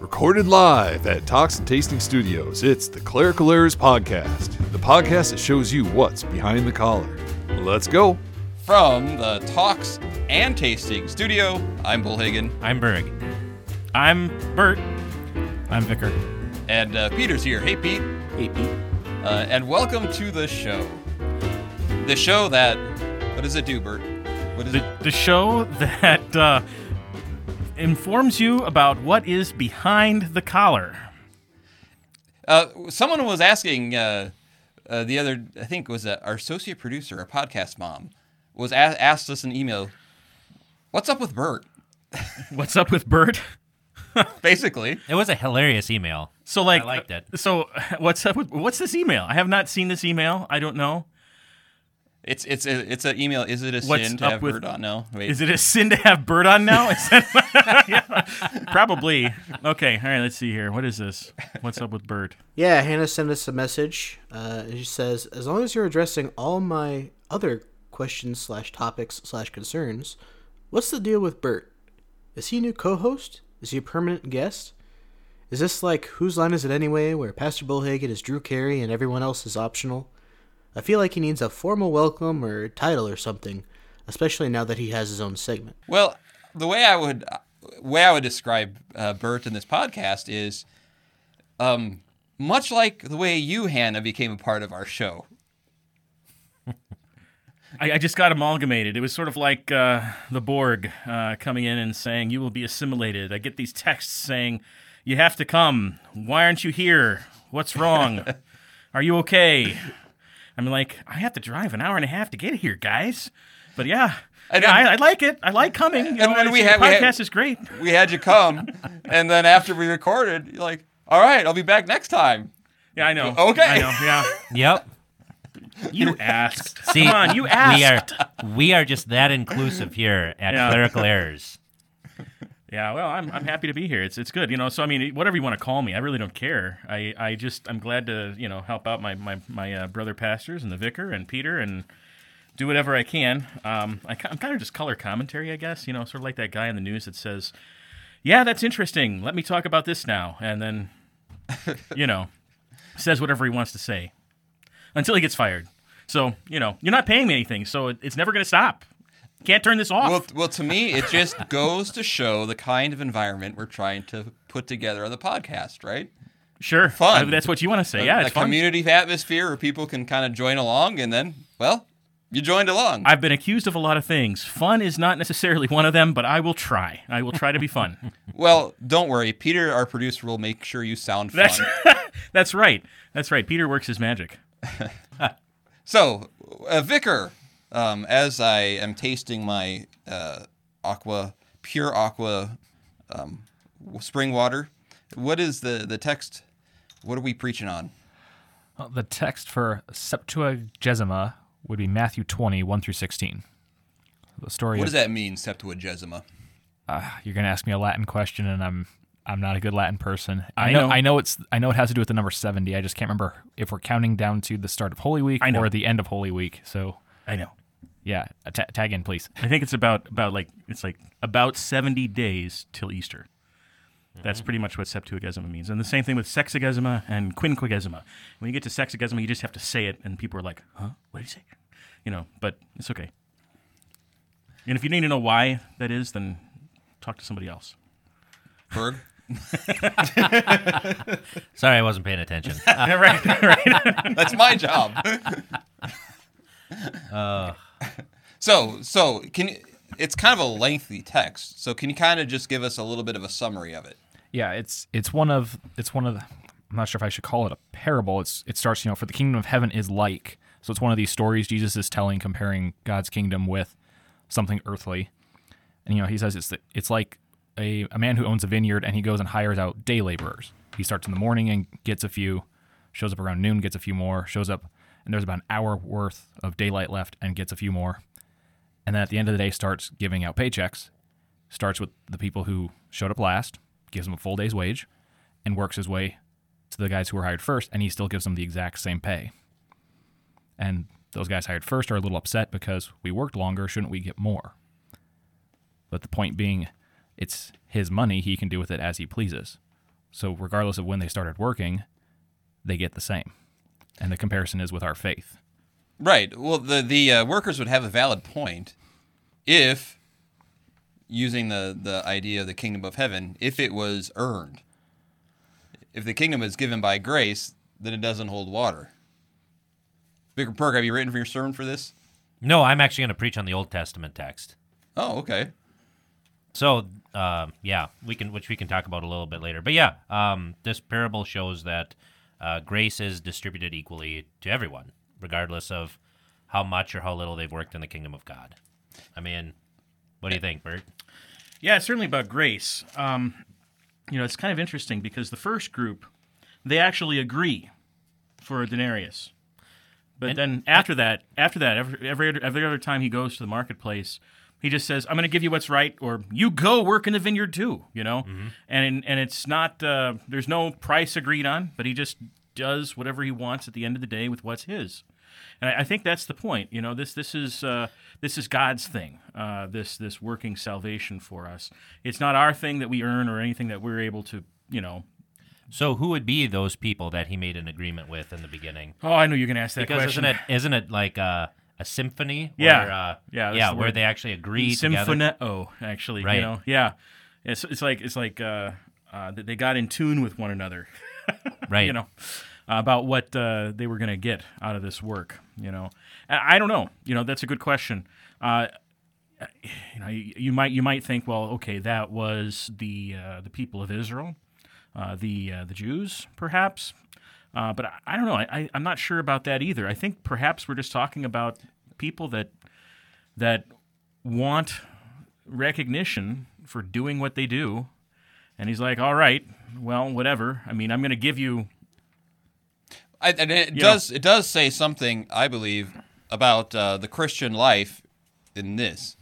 Recorded live at Talks and Tasting Studios, it's the Clerical Errors Podcast, the podcast that shows you what's behind the collar. Let's go. From the Talks and Tasting Studio, I'm Bull Hagen, I'm Berg. I'm Bert. I'm Vicar. and uh, Peter's here. Hey, Pete. Hey, Pete. Uh, and welcome to the show. The show that. What does it do, Bert? What is The, it? the show that uh, informs you about what is behind the collar. Uh, someone was asking uh, uh, the other, I think it was uh, our associate producer, our podcast mom, was a- asked us an email. What's up with Bert? What's up with Bert? Basically, It was a hilarious email. So like, I liked it. So what's up with what's this email? I have not seen this email. I don't know. It's it's a, it's an email. Is it a What's sin to have with- Bert on? No, wait. Is it a sin to have Bert on now? Is that, Yeah, probably. Okay. All right. Let's see here. What is this? What's up with Bert? Yeah, Hannah sent us a message. Uh, she says, as long as you're addressing all my other questions slash topics slash concerns, what's the deal with Bert? Is he a new co-host? Is he a permanent guest? Is this like Whose Line Is It Anyway, where Pastor Bullhagen is Drew Carey and everyone else is optional? I feel like he needs a formal welcome or title or something, especially now that he has his own segment. Well, the way I would way I would describe uh, Bert in this podcast is, um, much like the way you, Hannah, became a part of our show. I, I just got amalgamated. It was sort of like uh, the Borg uh, coming in and saying, You will be assimilated. I get these texts saying, You have to come. Why aren't you here? What's wrong? Are you okay? I'm like, I have to drive an hour and a half to get here, guys. But yeah, And yeah then- I, I like it. I like coming. You know, then it's- we the had- we podcast had- is great. We had you come, and then after we recorded, you're like, "All right, I'll be back next time." Yeah, I know. Okay. I know. Yeah. Yep. You asked. See, Come on, you asked. we are we are just that inclusive here at Yeah. Clerical Errors. Yeah, well, I'm, I'm happy to be here. It's it's good, you know. So I mean, whatever you want to call me, I really don't care. I, I just I'm glad to you know help out my my my uh, brother pastors and the vicar and Peter and do whatever I can. Um, I, am kind of just color commentary, I guess. You know, sort of like that guy in the news that says, "Yeah, that's interesting. Let me talk about this now," and then you know says whatever he wants to say until he gets fired. So you know, you're not paying me anything, so it, it's never going to stop. Can't turn this off. Well, well, to me, it just goes to show the kind of environment we're trying to put together on the podcast, right? sure, fun. Uh, that's what you want to say. A- yeah, a, it's fun. community atmosphere where people can kind of join along, and then, well, you joined along. I've been accused of a lot of things. Fun is not necessarily one of them, but I will try. I will try to be fun. Well, don't worry. Peter, our producer, will make sure you sound fun. That's that's right. That's right. Peter works his magic. so, uh, Vicar, um, as I am tasting my uh, aqua, pure aqua um, spring water, what is the, the text? What are we preaching on? Well, the text for Septuagesima would be Matthew 20, 1 through 16. The story What of, does that mean, Septuagesima? you're going to ask me a Latin question, and I'm I'm not a good Latin person. I I know, know. I know it's I know it has to do with the number 70. I just can't remember if we're counting down to the start of Holy Week or the end of Holy Week. So I know. Yeah, uh, ta tag in please. I think it's about about like it's like about seventy days till Easter. That's pretty much what Septuagesima means. And the same thing with Sexagesima and Quinquagesima. When you get to Sexagesima, you just have to say it, and people are like, "Huh? What did you say?" You know, but it's okay. And if you need to know why that is, then talk to somebody else. Berg? Sorry, I wasn't paying attention. right, right. That's my job. so, so can you, it's kind of a lengthy text. So, can you kind of just give us a little bit of a summary of it? Yeah, it's it's one of it's one of the, I'm not sure if I should call it a parable. It's it starts, you know, for the kingdom of heaven is like. So it's one of these stories Jesus is telling comparing God's kingdom with something earthly. And you know, he says it's the, it's like a, a man who owns a vineyard and he goes and hires out day laborers. He starts in the morning and gets a few, shows up around noon, gets a few more, shows up and there's about an hour worth of daylight left and gets a few more. And then at the end of the day starts giving out paychecks. Starts with the people who showed up last, gives them a full day's wage, and works his way to the guys who were hired first, and he still gives them the exact same pay. And those guys hired first are a little upset because we worked longer, shouldn't we get more? But the point being, it's his money, he can do with it as he pleases. So regardless of when they started working, they get the same. And the comparison is with our faith. Right. Well, the the uh, workers would have a valid point if using the the idea of the kingdom of heaven, if it was earned. If the kingdom is given by grace, then it doesn't hold water. Bigger perk, have you written for your sermon for this? No, I'm actually going to preach on the Old Testament text. Oh, okay. So, uh, yeah, we can, which we can talk about a little bit later. But yeah, um, this parable shows that uh, grace is distributed equally to everyone, regardless of how much or how little they've worked in the kingdom of God. I mean, what do you think, Bert? Yeah, it's certainly about grace. Um, you know, it's kind of interesting because the first group, they actually agree for a denarius. But And- then after that, after that, every, every every other time he goes to the marketplace, he just says, "I'm going to give you what's right," or "You go work in the vineyard too." You know, and and it's not uh, there's no price agreed on, but he just does whatever he wants at the end of the day with what's his. And I, I think that's the point. You know, this this is uh, this is God's thing. Uh, this this working salvation for us. It's not our thing that we earn or anything that we're able to. You know. So, who would be those people that he made an agreement with in the beginning? Oh, I know you're going to ask that Because question. isn't it isn't it like a, a symphony? Yeah. Where, uh, Yeah, yeah, the where word. they actually agree. Symphoneo, actually. Right. You know, yeah. It's, it's like it's like uh, uh, they got in tune with one another. Right. You know, about what uh, they were going to get out of this work. You know, I, I don't know. You know, that's a good question. Uh, you know, you, you might you might think, well, okay, that was the uh, the people of Israel, uh, the uh, the Jews, perhaps. Uh, but I, I don't know. I, I'm not sure about that either. I think perhaps we're just talking about people that that want recognition for doing what they do. And he's like, all right, well, whatever. I mean, I'm going to give you. I, and it You does it does say something, I believe, about uh, the Christian life in this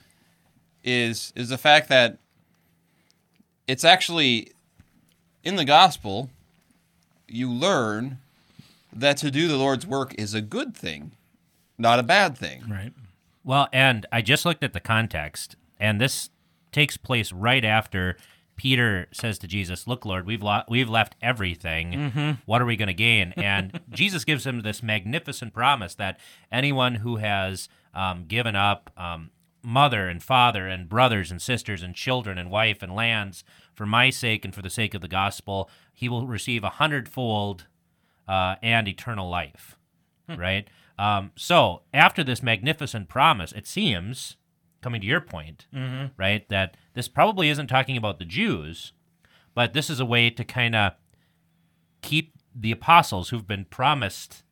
is is the fact that it's actually in the gospel you learn that to do the Lord's work is a good thing, not a bad thing. Right. Well, and I just looked at the context, and this takes place right after Peter says to Jesus, "Look, Lord, we've lo- we've left everything. What are we going to gain?" And Jesus gives him this magnificent promise that anyone who has um, given up um, mother and father and brothers and sisters and children and wife and lands for my sake and for the sake of the gospel, he will receive a hundredfold uh, and eternal life. Right? Um, so, after this magnificent promise, it seems, coming to your point, right, that this probably isn't talking about the Jews, but this is a way to kind of keep the apostles who've been promised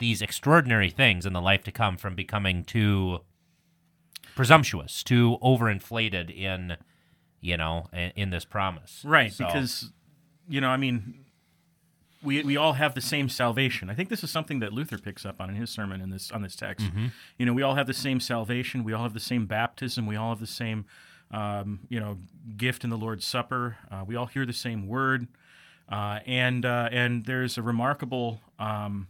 these extraordinary things in the life to come from becoming too presumptuous, too overinflated in, you know, in, in this promise. Right. So- Because, you know, I mean, we, we all have the same salvation. I think this is something that Luther picks up on in his sermon in this on this text. You know, we all have the same salvation. We all have the same baptism. We all have the same, um, you know, gift in the Lord's Supper. Uh, we all hear the same word, uh, and uh, and there's a remarkable um,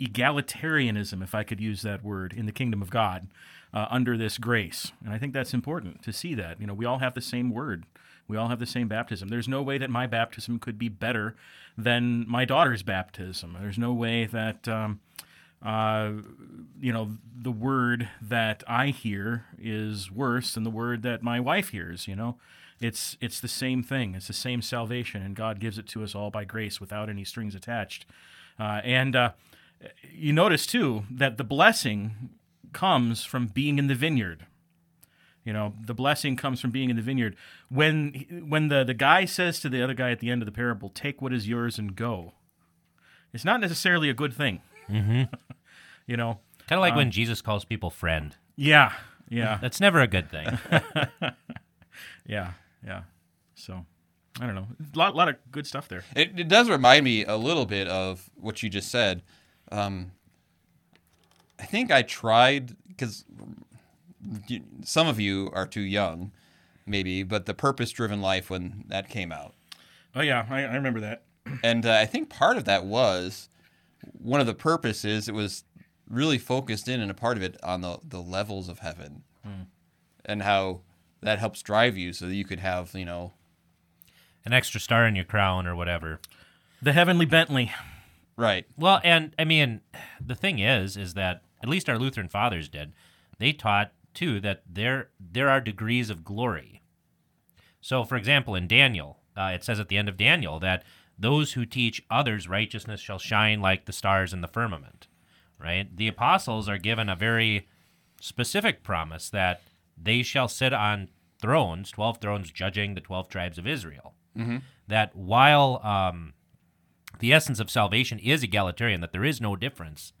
egalitarianism, if I could use that word, in the kingdom of God uh, under this grace. And I think that's important to see that. You know, we all have the same word. We all have the same baptism. There's no way that my baptism could be better than my daughter's baptism. There's no way that, um, uh, you know, the word that I hear is worse than the word that my wife hears. You know, it's it's the same thing. It's the same salvation, and God gives it to us all by grace, without any strings attached. Uh, and uh, you notice too that the blessing comes from being in the vineyard. You know, the blessing comes from being in the vineyard. When when the, the guy says to the other guy at the end of the parable, "Take what is yours and go," it's not necessarily a good thing. Mm-hmm. you know, Kind of like when Jesus calls people friend. yeah, yeah, That's never a good thing. yeah, yeah. So, I don't know, a lot, lot of good stuff there. It, it does remind me a little bit of what you just said. Um, I think I tried because some of you are too young, maybe, but the purpose-driven life when that came out, Oh yeah, I, I remember that. and uh, I think part of that was one of the purposes. It was really focused in and a part of it on the the levels of heaven, and how that helps drive you so that you could have you know an extra star in your crown or whatever. The heavenly Bentley. Right. Well, and I mean, the thing is, is that at least our Lutheran fathers did. They taught too that there there are degrees of glory. So, for example, in Daniel, uh, it says at the end of Daniel that those who teach others righteousness shall shine like the stars in the firmament. Right? The apostles are given a very specific promise that they shall sit on thrones, twelve thrones, judging the twelve tribes of Israel. That while um, the essence of salvation is egalitarian, that there is no difference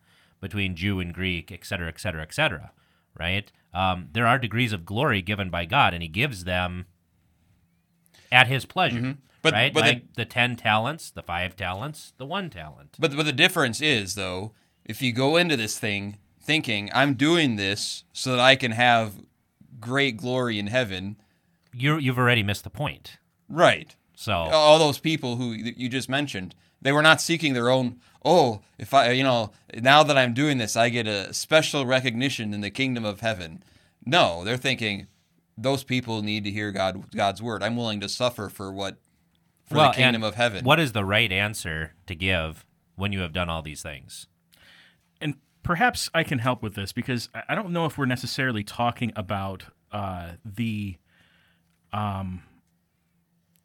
between Jew and Greek, et cetera, et cetera, et cetera, right? Um, there are degrees of glory given by God, and He gives them at His pleasure, But- right? but the- like the, ten talents, the five talents, the one talent. But but the difference is though, if you go into this thing thinking I'm doing this so that I can have great glory in heaven, You you've already missed the point. right? So All those people who you just mentioned, they were not seeking their own. Oh, if I, you know, now that I'm doing this, I get a special recognition in the kingdom of heaven. No, they're thinking those people need to hear God God's word. I'm willing to suffer for what for well, the kingdom of heaven. What is the right answer to give when you have done all these things? and perhaps I can help with this because I- I don't know if we're necessarily talking about uh, the um,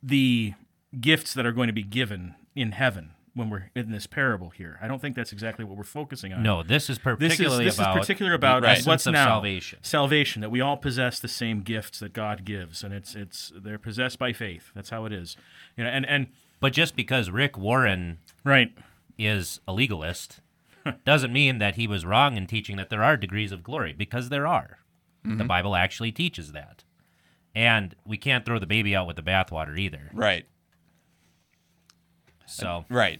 the gifts that are going to be given in heaven when we're in this parable here. I don't think that's exactly what we're focusing on. No, this is This is particularly this about is particular about the Right. what's of now salvation. Salvation that we all possess the same gifts that God gives, and it's it's they're possessed by faith. That's how it is. You know, and and But just because Rick Warren right. is a legalist doesn't mean that he was wrong in teaching that there are degrees of glory because there are. Mm-hmm. The Bible actually teaches that. And we can't throw the baby out with the bathwater either. right, So, right.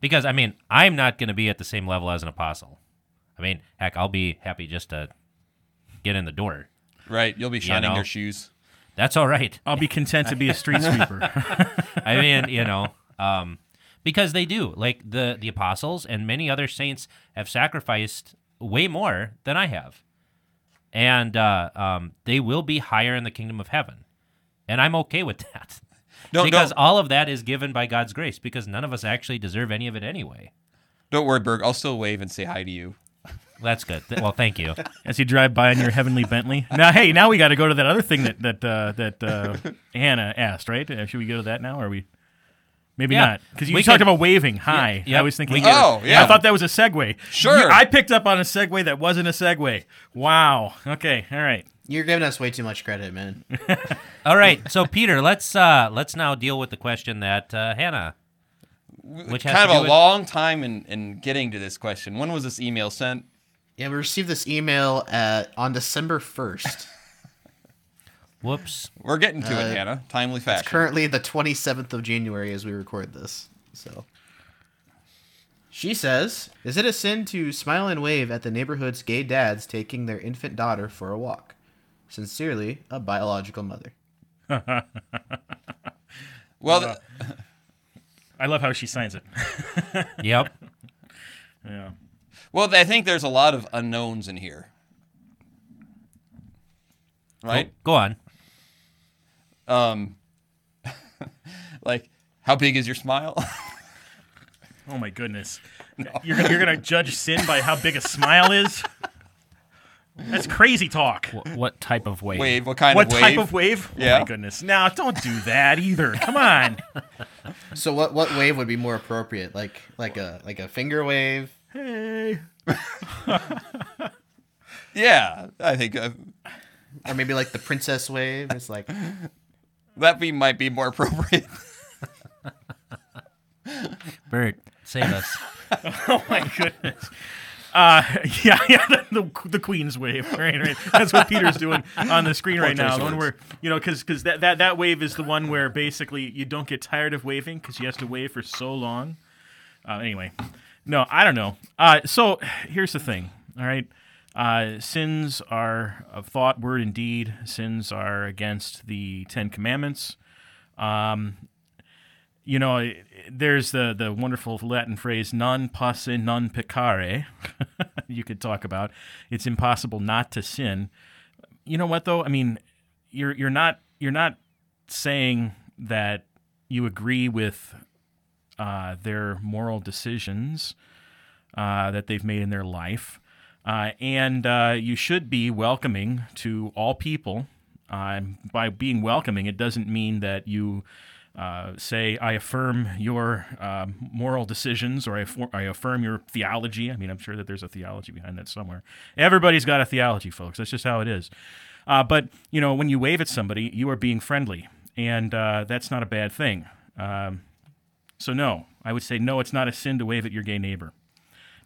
because I mean, I'm not going to be at the same level as an apostle. I mean, heck, I'll be happy just to get in the door. Right, you'll be shining know. your shoes. That's all right. I'll be content to be a street sweeper. I mean, you know, um, because they do. Like the the apostles and many other saints have sacrificed way more than I have, and uh, um, they will be higher in the kingdom of heaven, and I'm okay with that. Don't because don't, all of that is given by God's grace. Because none of us actually deserve any of it anyway. don't worry, Berg. I'll still wave and say hi to you. That's good. Well, thank you. As you drive by in your heavenly Bentley. Now, hey, now we got to go to that other thing that that uh, that uh, Hannah asked, right? Uh, should we go to that now, or are we? Maybe Yeah. not, because you We talked about waving. Hi, yeah, I was thinking. Oh, yeah. I thought that was a segue. Sure. You- I picked up on a segue that wasn't a segue. Wow. Okay. All right. You're giving us way too much credit, man. All right, so Peter, let's uh, let's now deal with the question that uh, Hannah, which has kind to of do a with- long time in, in getting to this question. When was this email sent? Yeah, we received this email at, on December 1st. Whoops. We're getting to Uh, it, Hannah. Timely fact. It's currently the 27th of January as we record this. So she says, "Is it a sin to smile and wave at the neighborhood's gay dads taking their infant daughter for a walk?" Sincerely, a biological mother. well, th- I love how she signs it. Yep. Yeah. well, I think there's a lot of unknowns in here. Right? Go on. Um, like, how big is your smile? Oh my goodness. You're you're gonna judge sin by how big a smile is. That's crazy talk. Wh- what type of wave? wave. What kind What of wave? What type of wave? Oh Yeah. my goodness. Now don't do that either. Come on. So what what wave would be more appropriate? Like like a like a finger wave? Hey. Yeah, I think uh, Or maybe like the princess wave? It's like that be might be more appropriate. Bert, save us. Oh my goodness. Uh, yeah, yeah, the, the Queen's wave, right, right. That's what Peter's doing on the screen right now. The one where you know, because because that, that that wave is the one where basically you don't get tired of waving because you have to wave for so long. Uh, anyway, no, I don't know. Uh, so here's the thing. All right, uh, sins are of thought, word, and deed. Sins are against the Ten Commandments. Um, you know, there's the the wonderful Latin phrase "non posse non peccare." you could talk about. It's impossible not to sin. You know what though? I mean, you're you're not you're not saying that you agree with uh, their moral decisions uh, that they've made in their life. Uh, and uh, you should be welcoming to all people. Uh, by being welcoming, it doesn't mean that you uh, say, I affirm your uh, moral decisions or I, affor- I affirm your theology. I mean, I'm sure that there's a theology behind that somewhere. Everybody's got a theology, folks. That's just how it is. Uh, but, you know, when you wave at somebody, you are being friendly, and uh, that's not a bad thing. Um, so, no, I would say, no, it's not a sin to wave at your gay neighbor.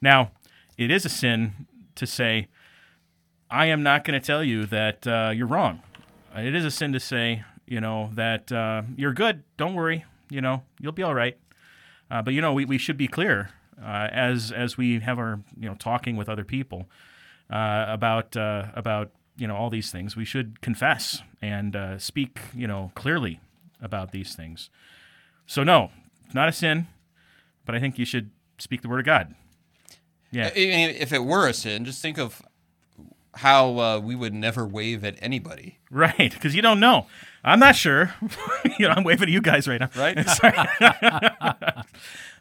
Now, it is a sin to say, I am not going to tell you that uh, you're wrong. It is a sin to say, you know, that uh, you're good. Don't worry. You know, you'll be all right. Uh, but you know, we, we should be clear uh, as as we have our you know talking with other people uh, about uh, about you know all these things. We should confess and uh, speak you know clearly about these things. So no, it's not a sin, but I think you should speak the word of God. Yeah. If it were a sin, just think of how uh, we would never wave at anybody. Right, because you don't know. I'm not sure. you know, I'm waving at you guys right now. Right?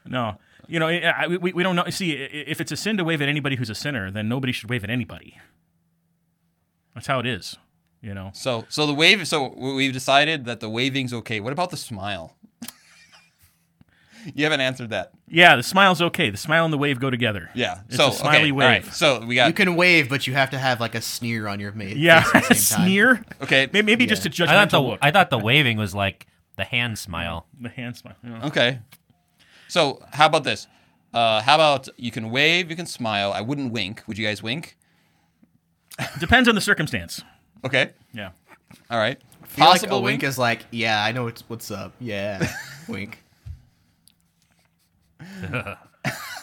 No, you know, I- I- we, we don't know. See, if it's a sin to wave at anybody who's a sinner, then nobody should wave at anybody. That's how it is. You know. So, so the wave. So we've decided that the waving's okay. What about the smile? You haven't answered that. Yeah, the smile's okay. The smile and the wave go together. Yeah. It's so a smiley okay, wave. right, So we got. You can wave, but you have to have like a sneer on your face Yeah, at the same time. sneer. okay. Maybe, maybe just a judgmental I thought the look. I thought the waving was like the hand smile. the hand smile. yeah. Okay. So how about this? Uh, how about you can wave, you can smile. I wouldn't wink. Would you guys wink? Depends on the circumstance. Okay. Yeah. All right. I feel like Possible a wink wink. is like, yeah, I know what's what's up. Yeah, wink.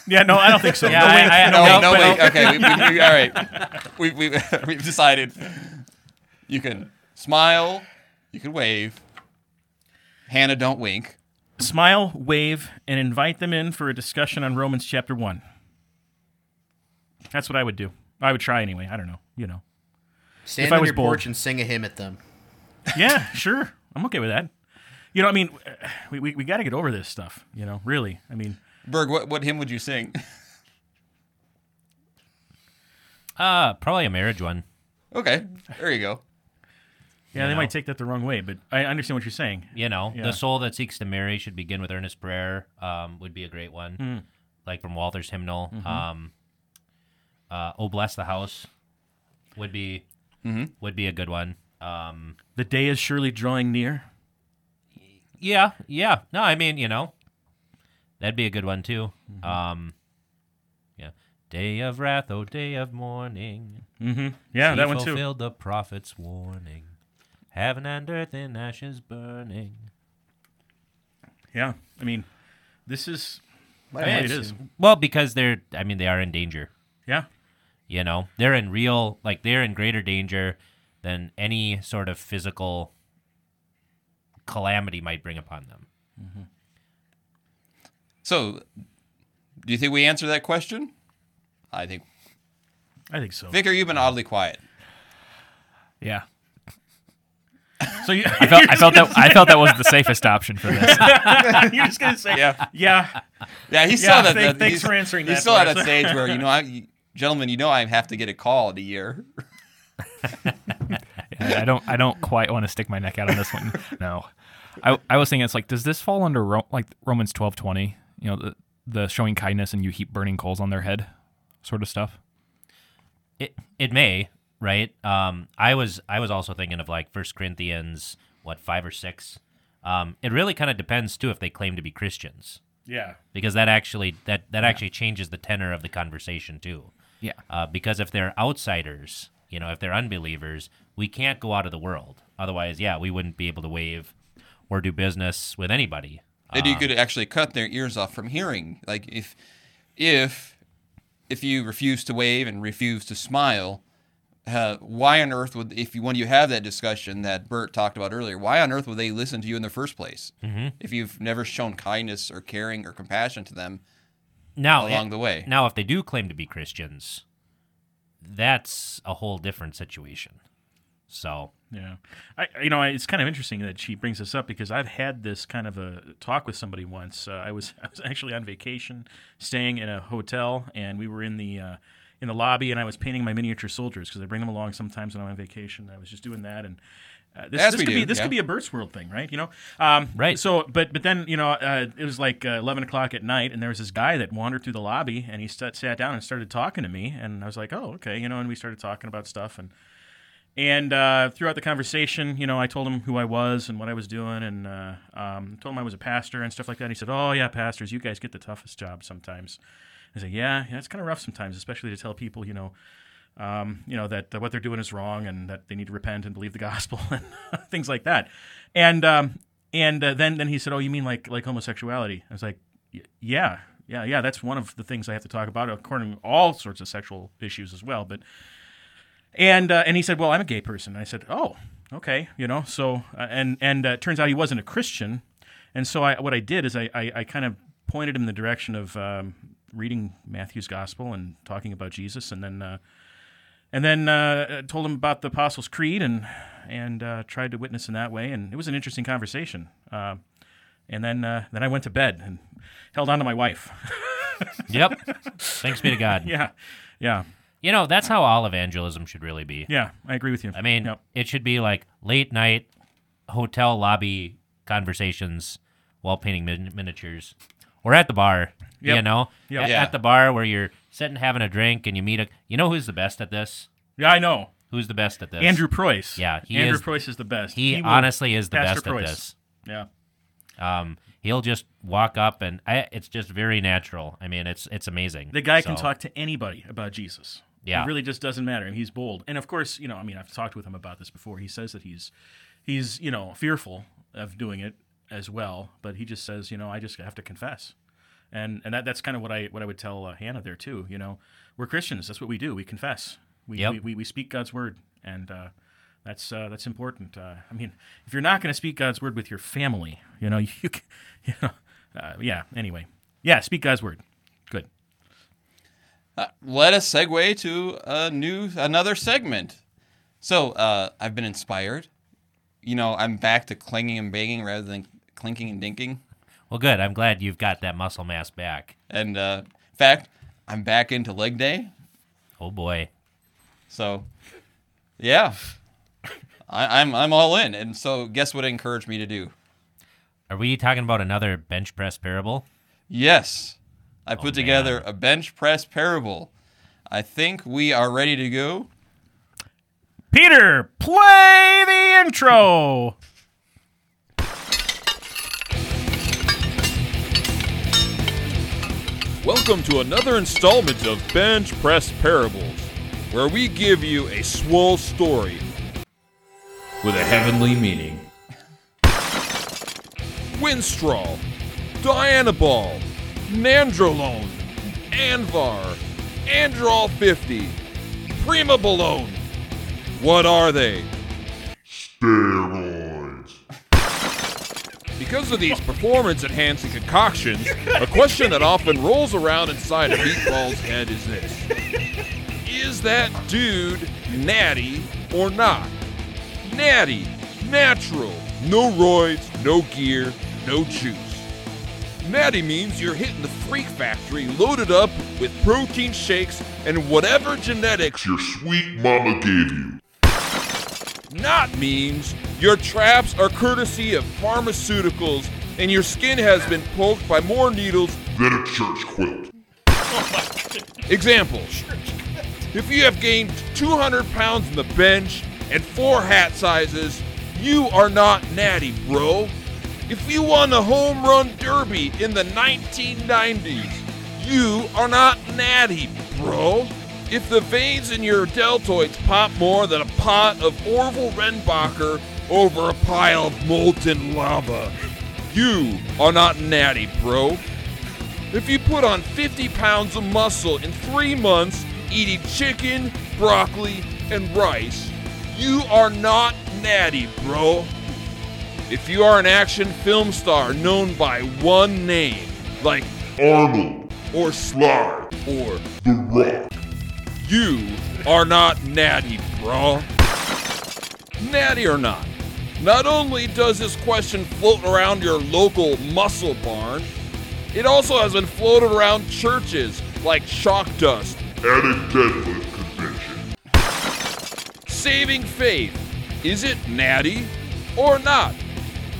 Yeah. No, I don't think so. Yeah, No I- wink. I- no, no, no, but- wait. Okay. We, we, we, all right. We, we, we've decided. You can smile. You can wave. Hannah, don't wink. smile, wave, and invite them in for a discussion on Romans chapter 1. That's what I would do. I would try anyway. I don't know. You know. Stand I on was your bold. porch and sing a hymn at them. Yeah, sure. I'm okay with that. You know, I mean, we, we, we got to get over this stuff, you know, really. I mean, Berg, what, what hymn would you sing? Uh, probably a marriage one. okay. There you go. yeah, they know. might take that the wrong way, but I understand what you're saying. You know, Yeah. the soul that seeks to marry should begin with earnest prayer. Um, would be a great one, Hmm. like from Walther's hymnal. Mm-hmm. Um, uh, oh bless the house would be Mm-hmm. would be a good one. Um, The day is surely drawing near. yeah, yeah. No, I mean, you know, that'd be a good one too. Mm-hmm. Um, yeah, day of wrath, oh day of mourning. Mm-hmm. Yeah, He that one too. fulfilled the prophet's warning. Heaven and earth in ashes burning. Yeah, I mean, this is. Might Yeah, have it to. is. Well, because they're, I mean, they are in danger. Yeah, You know, they're in real, like, they're in greater danger than any sort of physical calamity might bring upon them. So, do you think we answered that question? I think. I think so. Vicar, you've been oddly quiet. Yeah. So you, I felt, I felt that I felt that was the safest option for this. you're just gonna say, Yeah. yeah, Yeah, he's Yeah, still at thank- that. thanks he's, for answering He's that still at us. that stage where you know, I, gentlemen, you know, I have to get a call in a year. Yeah, I don't I don't quite want to stick my neck out on this one. No. I, I was thinking it's like does this fall under Ro- like Romans 12:20, you know, the the showing kindness and you heap burning coals on their head sort of stuff? It, it may, right? Um, I was, I was also thinking of like First Corinthians, what, five or six? Um, it really kind of depends too if they claim to be Christians. yeah, because that actually that that actually changes the tenor of the conversation too. Yeah. Uh, because if they're outsiders, you know, if they're unbelievers, we can't go out of the world. Otherwise, yeah, we wouldn't be able to wave or do business with anybody. Ah. you could actually cut their ears off from hearing. Like if, if, if you refuse to wave and refuse to smile, uh, why on earth would if you when you have that discussion that Bert talked about earlier, why on earth would they listen to you in the first place Mm-hmm. if you've never shown kindness or caring or compassion to them Now, along the way? now, if they do claim to be Christians, that's a whole different situation. So Yeah, I you know it's kind of interesting that she brings this up because I've had this kind of a talk with somebody once. Uh, I was I was actually on vacation, staying in a hotel, and we were in the uh, in the lobby, and I was painting my miniature soldiers because I bring them along sometimes when I'm on vacation. I was just doing that, and uh, this, this could do, be this yeah. could be a Bert's World thing, right? You know, um, Right. So, but but then you know uh, it was like uh, eleven o'clock at night, and there was this guy that wandered through the lobby, and he sat sat down and started talking to me, and I was like, oh okay, you know, and we started talking about stuff, and and uh, throughout the conversation, you know, I told him who I was and what I was doing, and uh, um, told him I was a pastor and stuff like that. And he said, "Oh yeah, pastors, you guys get the toughest job sometimes." I said, "Yeah, yeah, it's kind of rough sometimes, especially to tell people, you know, um, you know that, that what they're doing is wrong and that they need to repent and believe the gospel and things like that." And um, and uh, then then he said, "Oh, you mean like like homosexuality?" I was like, "Y- "Yeah." Yeah, yeah, that's one of the things I have to talk about, according to all sorts of sexual issues as well. But and uh, and he said, "Well, I'm a gay person." And I said, "Oh, okay, you know." So uh, and and uh, it turns out he wasn't a Christian, and so I, what I did is I, I, I kind of pointed him in the direction of um, reading Matthew's Gospel and talking about Jesus, and then uh, and then uh, told him about the Apostles' Creed and and uh, tried to witness in that way, and it was an interesting conversation. Uh, and then uh, then I went to bed and held on to my wife. Yep. Thanks be to God. yeah, yeah, You know, that's how all evangelism should really be. yeah. I agree with you. I mean, Yep. it should be like late night hotel lobby conversations while painting min- miniatures or at the bar. You know, Yep. At, Yeah. at the bar where you're sitting having a drink and you meet a. You know who's the best at this? yeah, I know. Who's the best at this? Andrew Preuss. Yeah, he Andrew is- Preuss is the best. He, will- honestly is the Pastor best at this. Yeah. Um, he'll just walk up and I, it's just very natural. I mean, it's it's amazing. The guy can talk to anybody about Jesus. Yeah. It really just doesn't matter. And he's bold. And of course, you know, I mean, I've talked with him about this before. He says that he's he's, you know, fearful of doing it as well, but he just says, you know, I just have to confess. And and that, that's kind of what I what I would tell uh, Hannah there too, you know. We're Christians. That's what we do. We confess. We Yep. we, we, we speak God's word and uh that's uh, that's important. Uh, I mean, if you're not going to speak God's word with your family, you know, you, c- you know, uh, yeah. Anyway, yeah, speak God's word. Good. Let us segue to a new another segment. So uh, I've been inspired. You know, I'm back to clanging and banging rather than clinking and dinking. Well, good. I'm glad you've got that muscle mass back. And uh, in fact, I'm back into leg day. Oh boy. So, yeah, I, I'm I'm all in. And so, guess what it encouraged me to do? Are we talking about another bench press parable? Yes, I put oh, man. together a bench press parable. I think we are ready to go. Peter, play the intro. Welcome to another installment of Bench Press Parables, where we give you a swole story with a heavenly meaning. Winstrol, Dianabol, Nandrolone, Anavar, Anadrol 50, Primobolan. What are they? Steroids. Because of these performance enhancing concoctions, a question that often rolls around inside a meatball's head is this Is that dude natty or not? Natty, natural, no roids, no gear, no juice. Natty means you're hitting the freak factory loaded up with protein shakes and whatever genetics your sweet mama gave you. not means your traps are courtesy of pharmaceuticals and your skin has been poked by more needles. than a church quilt. Example If you have gained 200 pounds in the bench and four hat sizes, you are not natty, bro. If you won the home run derby in the 1990s, you are not natty, bro. If the veins in your deltoids pop more than a pot of Orville Redenbacher over a pile of molten lava, you are not natty, bro. If you put on 50 pounds of muscle in three months eating chicken, broccoli, and rice, you are not natty, bro. If you are an action film star known by one name, like Arnold, or Sly or The Rock, you are not natty, bro. Natty or not? Not only does this question float around your local muscle barn, it also has been floated around churches like chalk dust. At a deadlift convention. Saving faith, is it natty or not?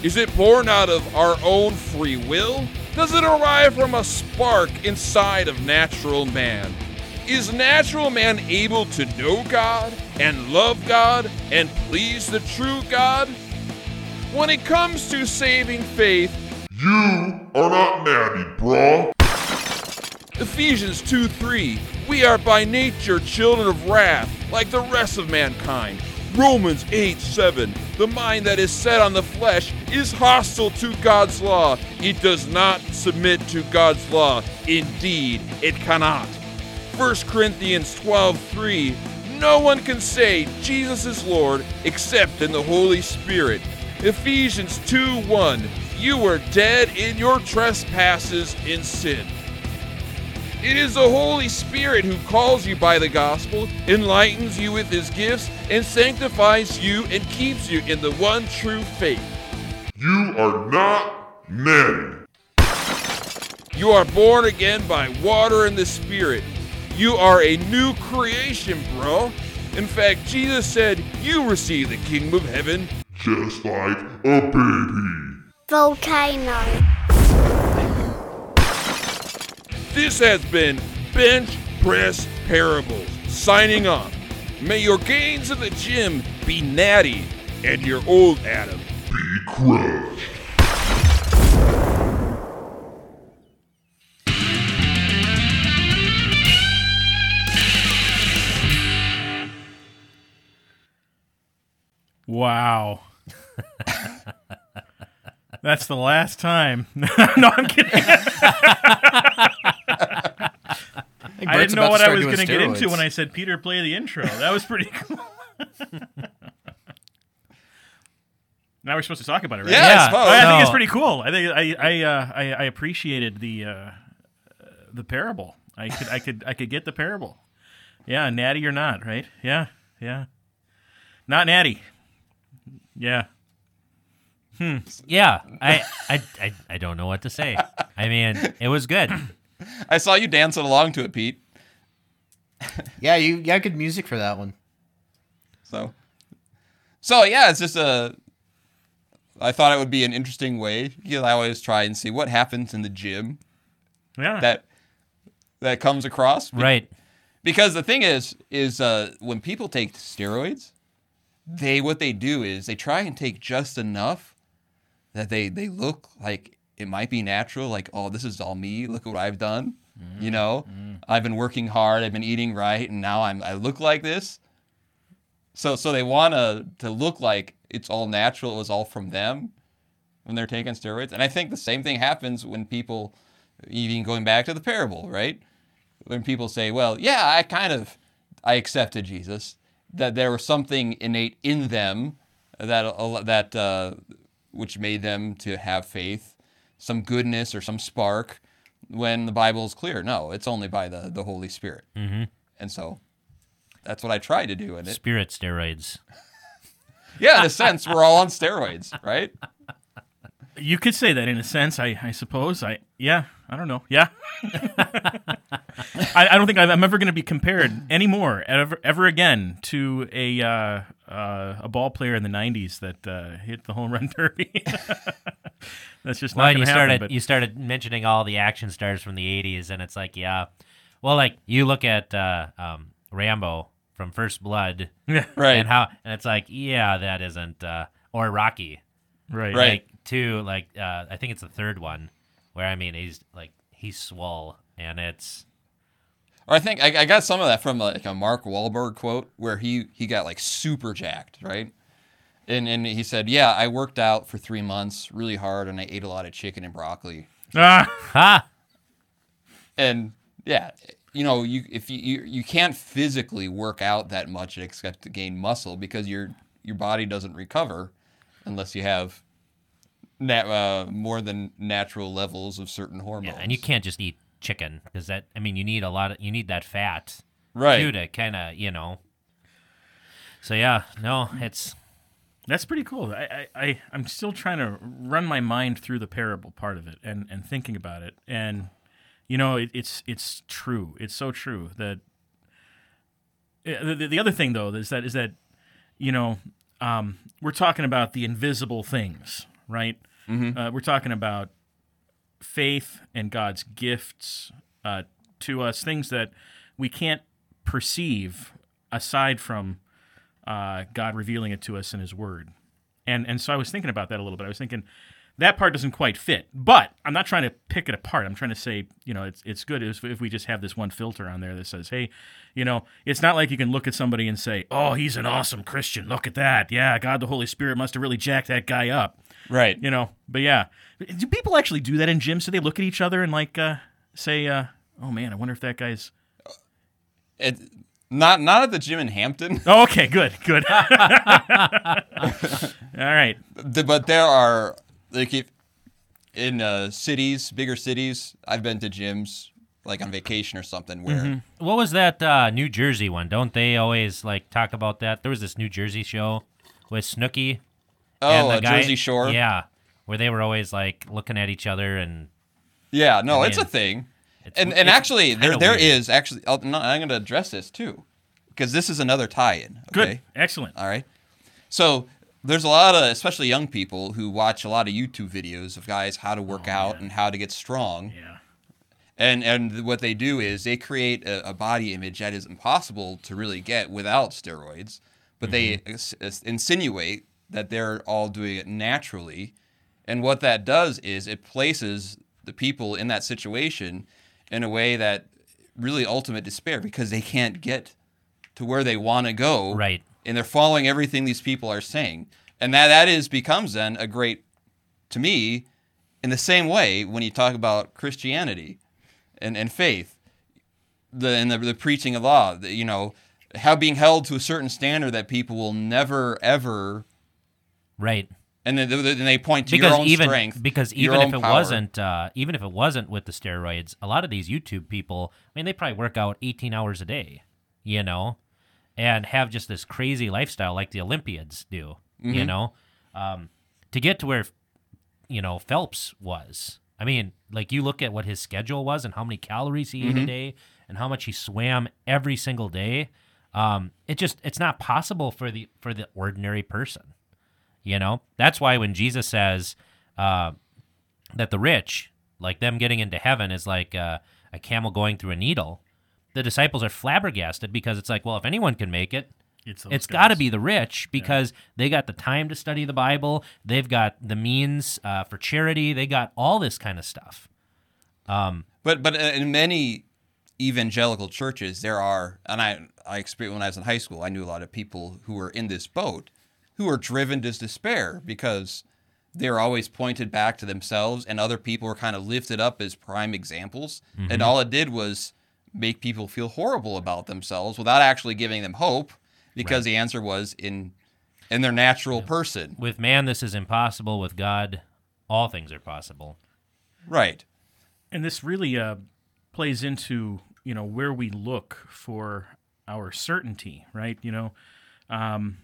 Is it born out of our own free will? Does it arrive from a spark inside of natural man? Is natural man able to know God and love God and please the true God? When it comes to saving faith, You are not natty, brah. Ephesians 2 3, we are by nature children of wrath, like the rest of mankind. Romans 8 7, the mind that is set on the flesh is hostile to God's law. It does not submit to God's law. Indeed, it cannot. 1 Corinthians 12 3, no one can say Jesus is Lord except in the Holy Spirit. Ephesians 2 1, you were dead in your trespasses in sin. It is the Holy Spirit who calls you by the gospel, enlightens you with his gifts, and sanctifies you and keeps you in the one true faith. You are not natty. You are born again by water and the Spirit. You are a new creation, bro. In fact, Jesus said you receive the kingdom of heaven. Just like a baby. Volcano. This has been Bench Press Parables. Signing off. May your gains in the gym be natty and your old Adam Be crushed. Wow. That's the last time. no, I'm kidding. I didn't know what I was going to get into when I said Peter play the intro. That was pretty cool. now we're supposed to talk about it, right? Yeah, Yeah. I suppose. I, I think No. it's pretty cool. I think I I uh, I, I appreciated the uh, the parable. I could I could I could get the parable. Yeah, natty or not, right? Yeah, yeah. Not natty. Yeah. Hmm. Yeah, I, I, I, I don't know what to say. I mean, it was good. I saw you dancing along to it, Pete. Yeah, you got good music for that one. So, so yeah, it's just a. I thought it would be an interesting way. You know, I always try and see what happens in the gym Yeah. that that comes across. Be- Right. Because the thing is, is uh, when people take steroids, they what they do is they try and take just enough that they they look like it might be natural. Like, oh, this is all me. Look at what I've done. You mm, know, mm. I've been working hard. I've been eating right, and now I'm I look like this. So so they want to to look like it's all natural. It was all from them when they're taking steroids. And I think the same thing happens when people, even going back to the parable, right? When people say, "Well, yeah, I kind of, I accepted Jesus," that there was something innate in them that uh, that uh, which made them to have faith, some goodness or some spark. When the Bible is clear, no, it's only by the the Holy Spirit. Mm-hmm. And so, that's what I try to do in it. Spirit steroids. Yeah, in a sense, we're all on steroids, right? You could say that in a sense, I, I suppose. I yeah, I don't know. Yeah, I, I don't think I've, I'm ever going to be compared anymore ever ever again to a uh, uh, a ball player in the '90s that uh, hit the home run derby. That's just Well, not you going to happen. started but- you started mentioning all the action stars from the '80s, and it's like, yeah, well, like you look at uh, um, Rambo from First Blood, Right. and how, and it's like, yeah, that isn't, uh, or Rocky, right, Right. like two, like uh, I think it's the third one, where I mean he's like he's swole, and it's Or I think I, I got some of that from like a Mark Wahlberg quote where he he got like super jacked, right? And and he said, "Yeah, I worked out for three months really hard, and I ate a lot of chicken and broccoli." Ah, And yeah, you know, you if you you, you can't physically work out that much except to gain muscle because your your body doesn't recover unless you have nat, uh, more than natural levels of certain hormones. yeah, and you can't just eat chicken because that, I mean, you need a lot of, you need that fat right. too to kind of, you know. So yeah, no, it's That's pretty cool. I, I, I I'm still trying to run my mind through the parable part of it and, and thinking about it. And you know, it, it's it's true. It's so true that Uh, the, the other thing though is that is that you know um, we're talking about the invisible things, right? Uh, we're talking about faith and God's gifts uh, to us, things that we can't perceive aside from uh, God revealing it to us in His Word. And and so I was thinking about that a little bit. I was thinking that part doesn't quite fit, but I'm not trying to pick it apart. I'm trying to say, you know, it's it's good if, if we just have this one filter on there that says, hey, you know, it's not like you can look at somebody and say, oh, he's an awesome Christian. Look at that. Yeah, God the Holy Spirit must have really jacked that guy up Right. you know but yeah do people actually do that in gyms do they look at each other and like uh, say uh, oh man i wonder if that guy's It, not not at the gym in Hampton, oh okay good good all right but there are like if in uh, cities, bigger cities, I've been to gyms like on vacation or something where Mm-hmm. What was that uh, New Jersey one? Don't they always like talk about that? There was this New Jersey show with Snooki. oh, and the uh, guy- Jersey Shore. Yeah, where they were always like looking at each other and Yeah, no, I it's a thing. It's- And and actually there there weird. is actually no, I'm going to address this too. Because this is another tie-in, good okay? excellent All right. So there's a lot of, especially young people, who watch a lot of YouTube videos of guys how to work out and how to get strong. Oh, yeah And and what they do is they create a, a body image that is impossible to really get without steroids, but they Mm-hmm. ins- ins- insinuate that they're all doing it naturally. And what that does is it places the people in that situation in a way that really ultimate despair because they can't get to where they want to go Right. and they're following everything these people are saying and that that is becomes then a great to me in the same way when you talk about christianity and, and faith the and the, the preaching of law the, you know how being held to a certain standard that people will never ever right. And then, then they point to because your own even strength because even if it power. wasn't uh, even if it wasn't with the steroids, a lot of these YouTube people, I mean, they probably work out 18 hours a day, you know, and have just this crazy lifestyle like the Olympiads do, Mm-hmm. you know, um, to get to where you know Phelps was. I mean, like you look at what his schedule was and how many calories he Mm-hmm. ate a day and how much he swam every single day. Um, it just it's not possible for the for the ordinary person. You know, that's why when Jesus says uh, that the rich, like them getting into heaven, is like uh, a camel going through a needle, the disciples are flabbergasted because it's like, well, if anyone can make it, it's it's got to be the rich because they got the time to study the Bible, they've got the means uh, for charity, they got all this kind of stuff. But but in many evangelical churches, there are, and I I experienced when I was in high school, I knew a lot of people who were in this boat, who are driven to despair because they're always pointed back to themselves, and other people are kind of lifted up as prime examples, and all it did was make people feel horrible about themselves without actually giving them hope, because the answer was in in their natural person, With man, this is impossible. With God, all things are possible. right? and this really uh, plays into you know where we look for our certainty right you know um,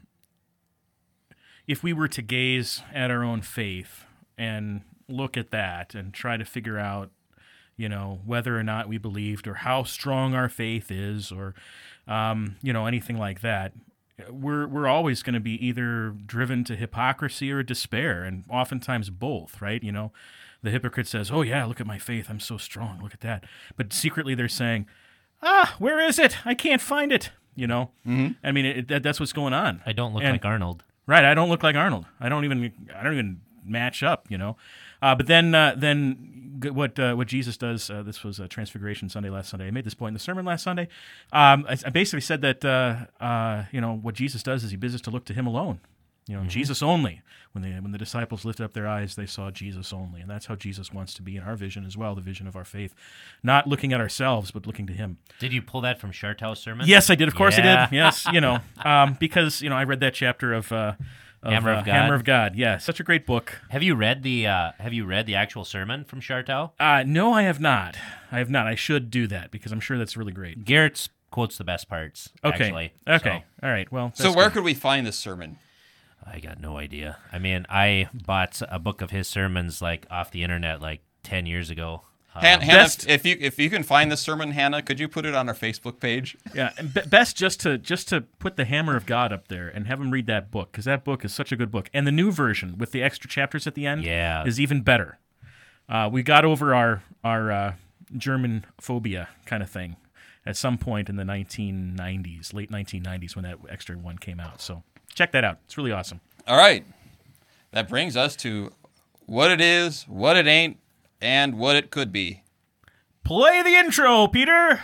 if we were to gaze at our own faith and look at that and try to figure out you know whether or not we believed or how strong our faith is or um, you know anything like that we're we're always going to be either driven to hypocrisy or despair and oftentimes both right? You know the hypocrite says oh yeah look at my faith. I'm so strong. Look at that. But secretly they're saying ah where is it? I can't find it. You know? Mm-hmm. i mean it, that, that's what's going on. I don't look And- like Arnold. Right, I don't look like Arnold. I don't even I don't even match up, you know. Uh, but then uh, then what uh, what Jesus does? Uh, this was Transfiguration Sunday last Sunday. I made this point in the sermon last Sunday. Um, I, I basically said that uh, uh, you know what Jesus does is he bids us to look to Him alone. You know, Jesus only. When the when the disciples lifted up their eyes, they saw Jesus only, and that's how Jesus wants to be in our vision as well, the vision of our faith, not looking at ourselves, but looking to Him. Did you pull that from Schartau's sermon? Yes, I did. Of course, I did. Yes, you know, um, because you know I read that chapter of, uh, of Hammer of uh, God. Hammer of God. Yeah, such a great book. Have you read the uh, Have you read the actual sermon from Chartow? Uh, no, I have not. I have not. I should do that because I'm sure that's really great. Garrett's quotes the best parts. Okay. Actually. Okay. All right. Well. So where good. could we find this sermon? I got no idea. I mean, I bought a book of his sermons like off the internet like ten years ago. Han- Hannah, best- if you if you can find this sermon, Hannah, could you put it on our Facebook page? Yeah, and be- best just to just to put the hammer of God up there and have him read that book because that book is such a good book, and the new version with the extra chapters at the end, Yeah. is even better. Uh, we got over our our uh, German phobia kind of thing at some point in the 1990s, late 1990s when that extra one came out. So check that out; it's really awesome. All right. That brings us to what it is, what it ain't, and what it could be. Play the intro, Peter.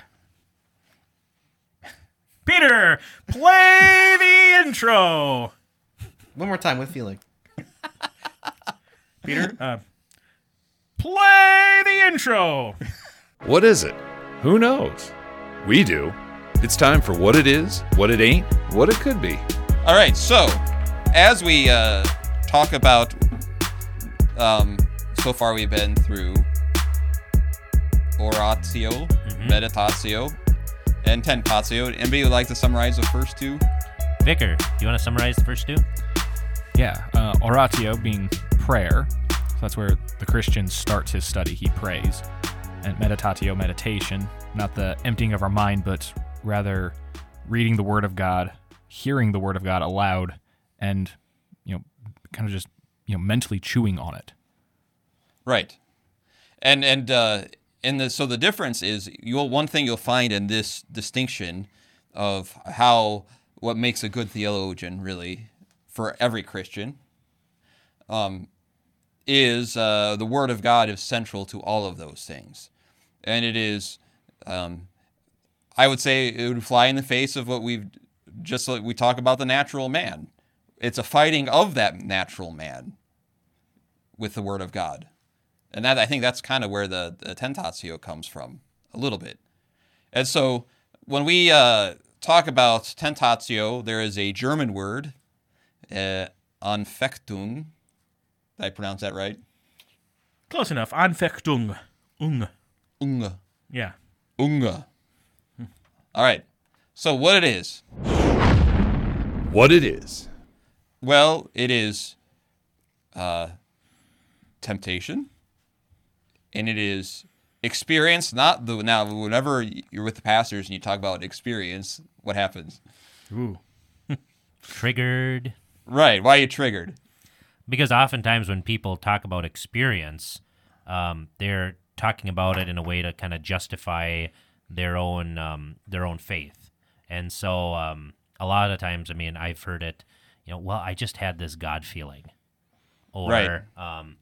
Peter, play the intro. One more time with feeling. Peter, uh, play the intro. What is it? Who knows? We do. It's time for what it is, what it ain't, what it could be. All right, so as we uh, talk about, um, so far we've been through oratio, meditatio, and tentatio. Anybody would like to summarize the first two? Vicar, do you want to summarize the first two? Yeah, uh, oratio being prayer. So that's where the Christian starts his study. He prays. And meditatio, meditation, not the emptying of our mind, but rather reading the Word of God, hearing the Word of God aloud, and you know, kind of just you know mentally chewing on it. Right. And and uh, in the so the difference is you'll one thing you'll find in this distinction of how what makes a good theologian really for every Christian um, is uh, the Word of God is central to all of those things, and it is. Um, I would say it would fly in the face of what we've just like we talk about the natural man. It's a fighting of that natural man with the Word of God. And that I think that's kind of where the, the tentatio comes from a little bit. And so when we uh, talk about tentatio, there is a German word, uh, Anfechtung. Did I pronounce that right? Close enough. Anfechtung. Ung. Unge. Yeah. Unge. All right. So what it is? What it is. Well, it is uh, temptation, and it is experience. Not the now. Whenever you're with the pastors and you talk about experience, what happens? Ooh. Triggered. Right? Why are you triggered? Because oftentimes when people talk about experience, um, they're talking about it in a way to kind of justify their own um, their own faith, and so um, a lot of times, I mean, I've heard it. You know, well, I just had this God feeling, or Right. um,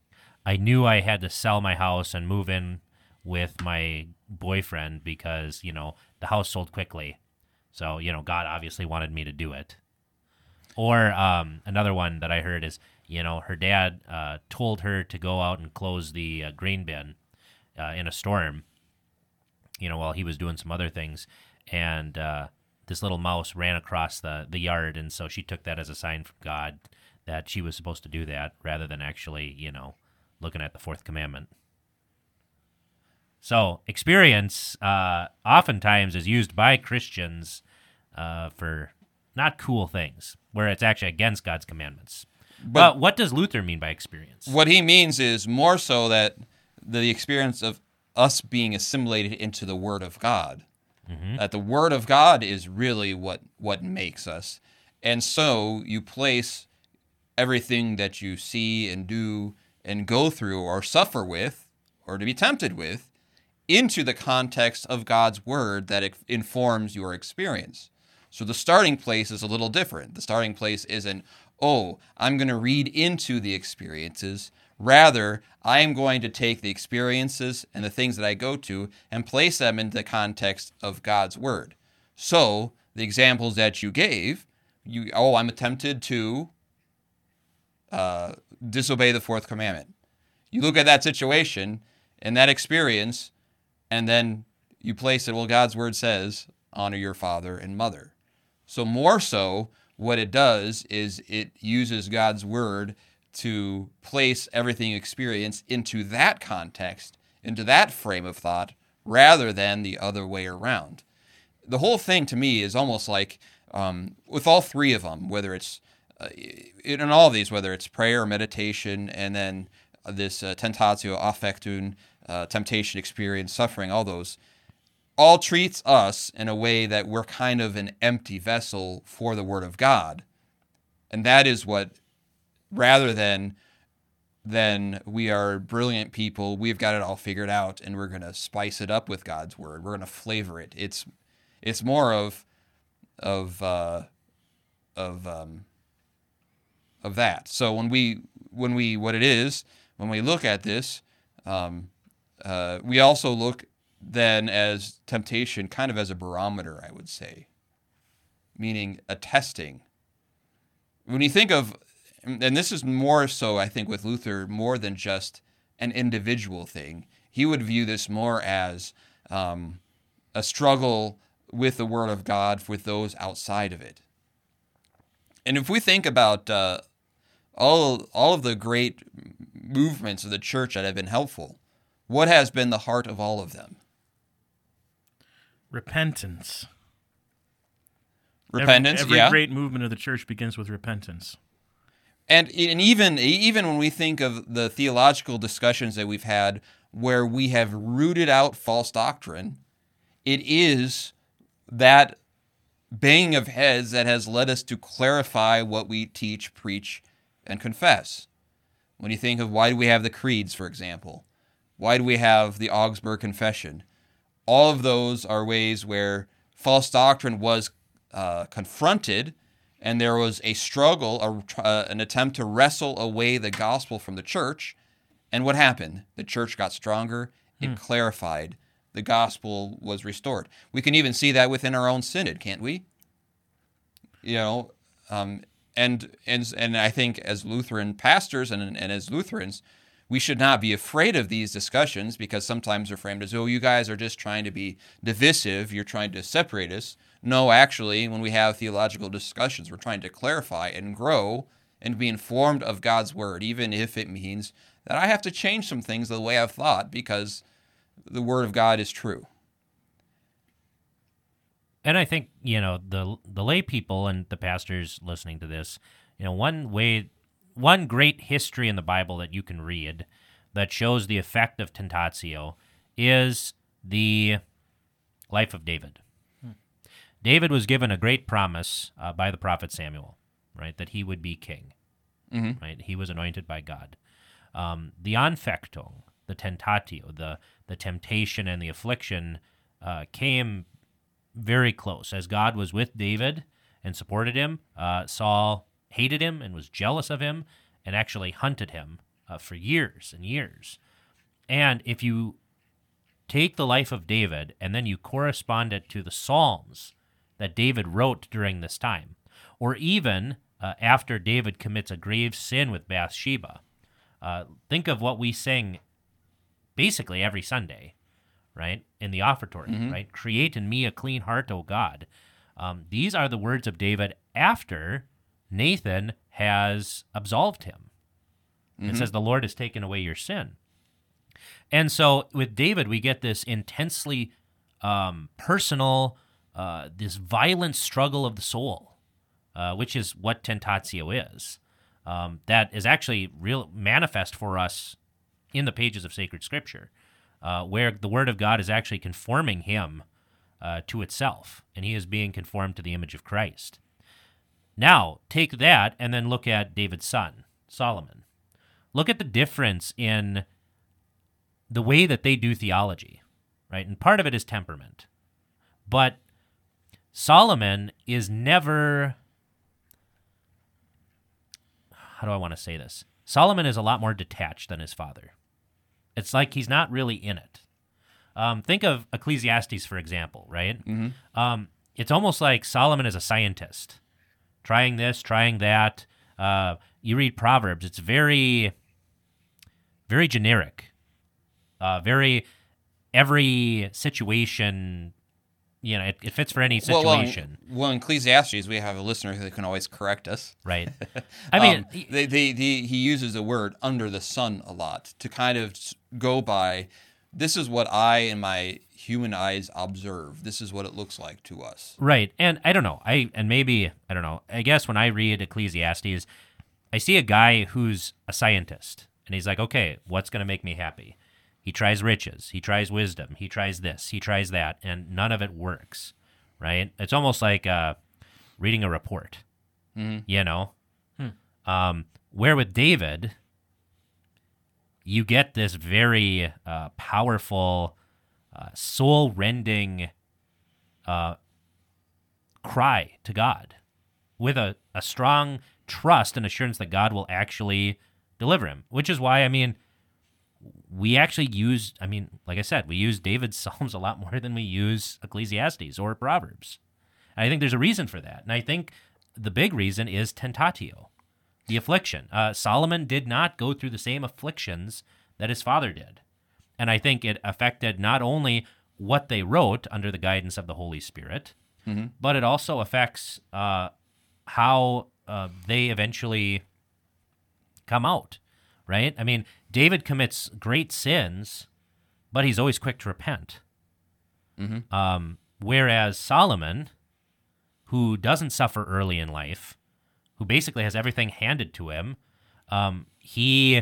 I knew I had to sell my house and move in with my boyfriend because you know the house sold quickly, so you know God obviously wanted me to do it. Or um, another one that I heard is, you know, her dad uh, told her to go out and close the uh, grain bin uh, in a storm, you know, while he was doing some other things. And uh, this little mouse ran across the, the yard. And so she took that as a sign from God that she was supposed to do that rather than actually, you know, looking at the fourth commandment. So, experience uh, oftentimes is used by Christians uh, for not cool things, where it's actually against God's commandments. But, what does Luther mean by experience? What he means is more so that the experience of us being assimilated into the Word of God. Mm-hmm. That the Word of God is really what what makes us, and so you place everything that you see and do and go through or suffer with or to be tempted with into the context of God's word that it informs your experience. So the starting place is a little different. The starting place isn't, oh, I'm going to read into the experiences. Rather, I am going to take the experiences and the things that I go to and place them in the context of God's word. So the examples that you gave, you oh, I'm tempted to uh, disobey the fourth commandment. You look at that situation and that experience, and then you place it, well, God's word says, honor your father and mother. So, more so, what it does is it uses God's word to place everything you experience into that context, into that frame of thought, rather than the other way around. The whole thing to me is almost like um, with all three of them, whether it's uh, in all of these, whether it's prayer, meditation, and then this uh, tentatio Anfechtung, uh, temptation, experience, suffering, all those, all treats us in a way that we're kind of an empty vessel for the Word of God, and that is what, rather than then we are brilliant people. We've got it all figured out, and we're going to spice it up with God's word. We're going to flavor it. It's it's more of of uh, of um, of that. So when we when we what it is when we look at this, um, uh, we also look then as temptation, kind of as a barometer, I would say, meaning a testing. When you think of and this is more so, I think, with Luther, more than just an individual thing. He would view this more as um, a struggle with the Word of God with those outside of it. And if we think about uh, all all of the great movements of the church that have been helpful, what has been the heart of all of them? Repentance. Repentance. Every, every yeah. great movement of the church begins with repentance. And and even even when we think of the theological discussions that we've had where we have rooted out false doctrine, it is that banging of heads that has led us to clarify what we teach, preach, and confess. When you think of why do we have the creeds, for example, why do we have the Augsburg Confession? All of those are ways where false doctrine was uh, confronted and there was a struggle, a, uh, an attempt to wrestle away the gospel from the church. And what happened? The church got stronger, it clarified, the gospel was restored. We can even see that within our own synod, can't we? You know, um, and and and I think as Lutheran pastors and and as Lutherans, we should not be afraid of these discussions because sometimes they're framed as, oh, you guys are just trying to be divisive, you're trying to separate us. No, actually, when we have theological discussions, we're trying to clarify and grow and be informed of God's word, even if it means that I have to change some things the way I've thought because the word of God is true. And I think you know the the lay people and the pastors listening to this, you know, one way, one great history in the Bible that you can read that shows the effect of tentatio is the life of David. David was given a great promise uh, by the prophet Samuel, right, that he would be king. Right, he was anointed by God. Um, the anfechtung, the tentatio, the the temptation and the affliction, uh, came very close as God was with David and supported him. Uh, Saul hated him and was jealous of him and actually hunted him uh, for years and years. And if you take the life of David and then you correspond it to the Psalms that David wrote during this time, or even uh, after David commits a grave sin with Bathsheba, uh, think of what we sing basically every Sunday, right? In the offertory, right? Create in me a clean heart, O God. Um, these are the words of David after Nathan has absolved him. It says, The Lord has taken away your sin. And so with David, we get this intensely um, personal, uh, this violent struggle of the soul, uh, which is what tentatio is. Um, that is actually real manifest for us in the pages of sacred scripture, uh, where the word of God is actually conforming him uh, to itself, and he is being conformed to the image of Christ. Now, take that and then look at David's son, Solomon. Look at the difference in the way that they do theology, right? And part of it is temperament. But Solomon is never how do I want to say this? Solomon is a lot more detached than his father. It's like he's not really in it. Um, think of Ecclesiastes, for example, right? Um, it's almost like Solomon is a scientist, trying this, trying that. Uh, you read Proverbs; it's very, very generic, uh, very every situation. You know, it, it fits for any Well, well, situation, well, in Ecclesiastes, we have a listener who can always correct us. right? I mean, Um, they, they, they, he uses the word under the sun a lot to kind of go by this is what I and my human eyes observe. This is what it looks like to us. Right. And I don't know. I and maybe I don't know. I guess when I read Ecclesiastes, I see a guy who's a scientist and he's like, "Okay, what's going to make me happy?" He tries riches, he tries wisdom, he tries this, he tries that, and none of it works. Right? It's almost like uh, reading a report. You know? Um, where with David, you get this very uh, powerful, uh, soul rending uh, cry to God with a, a strong trust and assurance that God will actually deliver him, which is why, I mean, we actually use, I mean, like I said, we use David's Psalms a lot more than we use Ecclesiastes or Proverbs. And I think there's a reason for that. And I think the big reason is tentatio, the affliction. Uh, Solomon did not go through the same afflictions that his father did. And I think it affected not only what they wrote under the guidance of the Holy Spirit, but it also affects uh, how uh, they eventually come out, right? I mean, David commits great sins, but he's always quick to repent. Um, whereas Solomon, who doesn't suffer early in life, who basically has everything handed to him, um, he